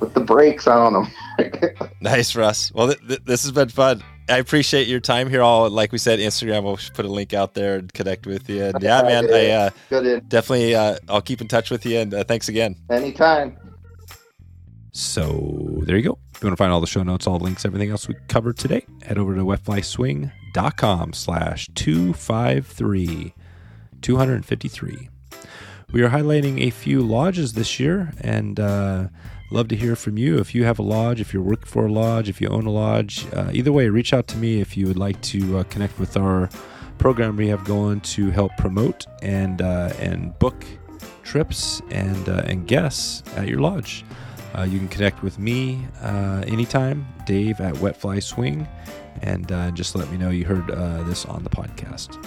Put the brakes on them. Nice, Russ. Well, th- th- this has been fun. I appreciate your time here. All like we said, Instagram. We'll put a link out there and connect with you. And yeah, man, I uh, Good definitely. Uh, I'll keep in touch with you. And uh, thanks again. anytime. So there you go. If you want to find all the show notes, all the links, everything else we covered today, head over to wetflyswing.com slash 253, 253. We are highlighting a few lodges this year and uh, love to hear from you. If you have a lodge, if you're working for a lodge, if you own a lodge, uh, either way, reach out to me if you would like to uh, connect with our program we have going to help promote and uh, and book trips and uh, and guests at your lodge. Uh, you can connect with me anytime, Dave at Wetfly Swing, and just let me know you heard this on the podcast.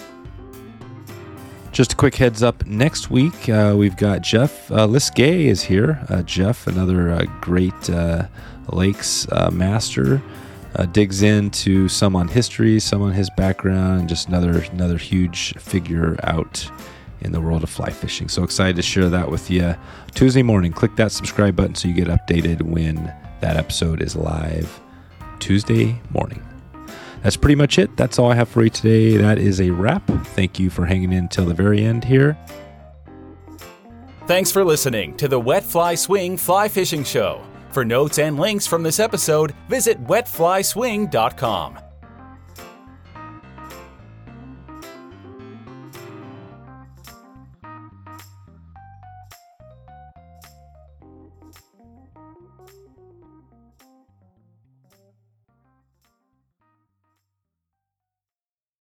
Just a quick heads up next week, uh, we've got Jeff uh, Liskay is here. Uh, Jeff, another uh, great uh, Lakes uh, master, digs into some on history, some on his background, and just another another huge figure out in the world of fly fishing. So excited to share that with you Tuesday morning. Click that subscribe button so you get updated when that episode is live Tuesday morning. That's pretty much it. That's all I have for you today. That is a wrap. Thank you for hanging in till the very end here. Thanks for listening to the Wet Fly Swing Fly Fishing Show. For notes and links from this episode, visit wetflyswing.com.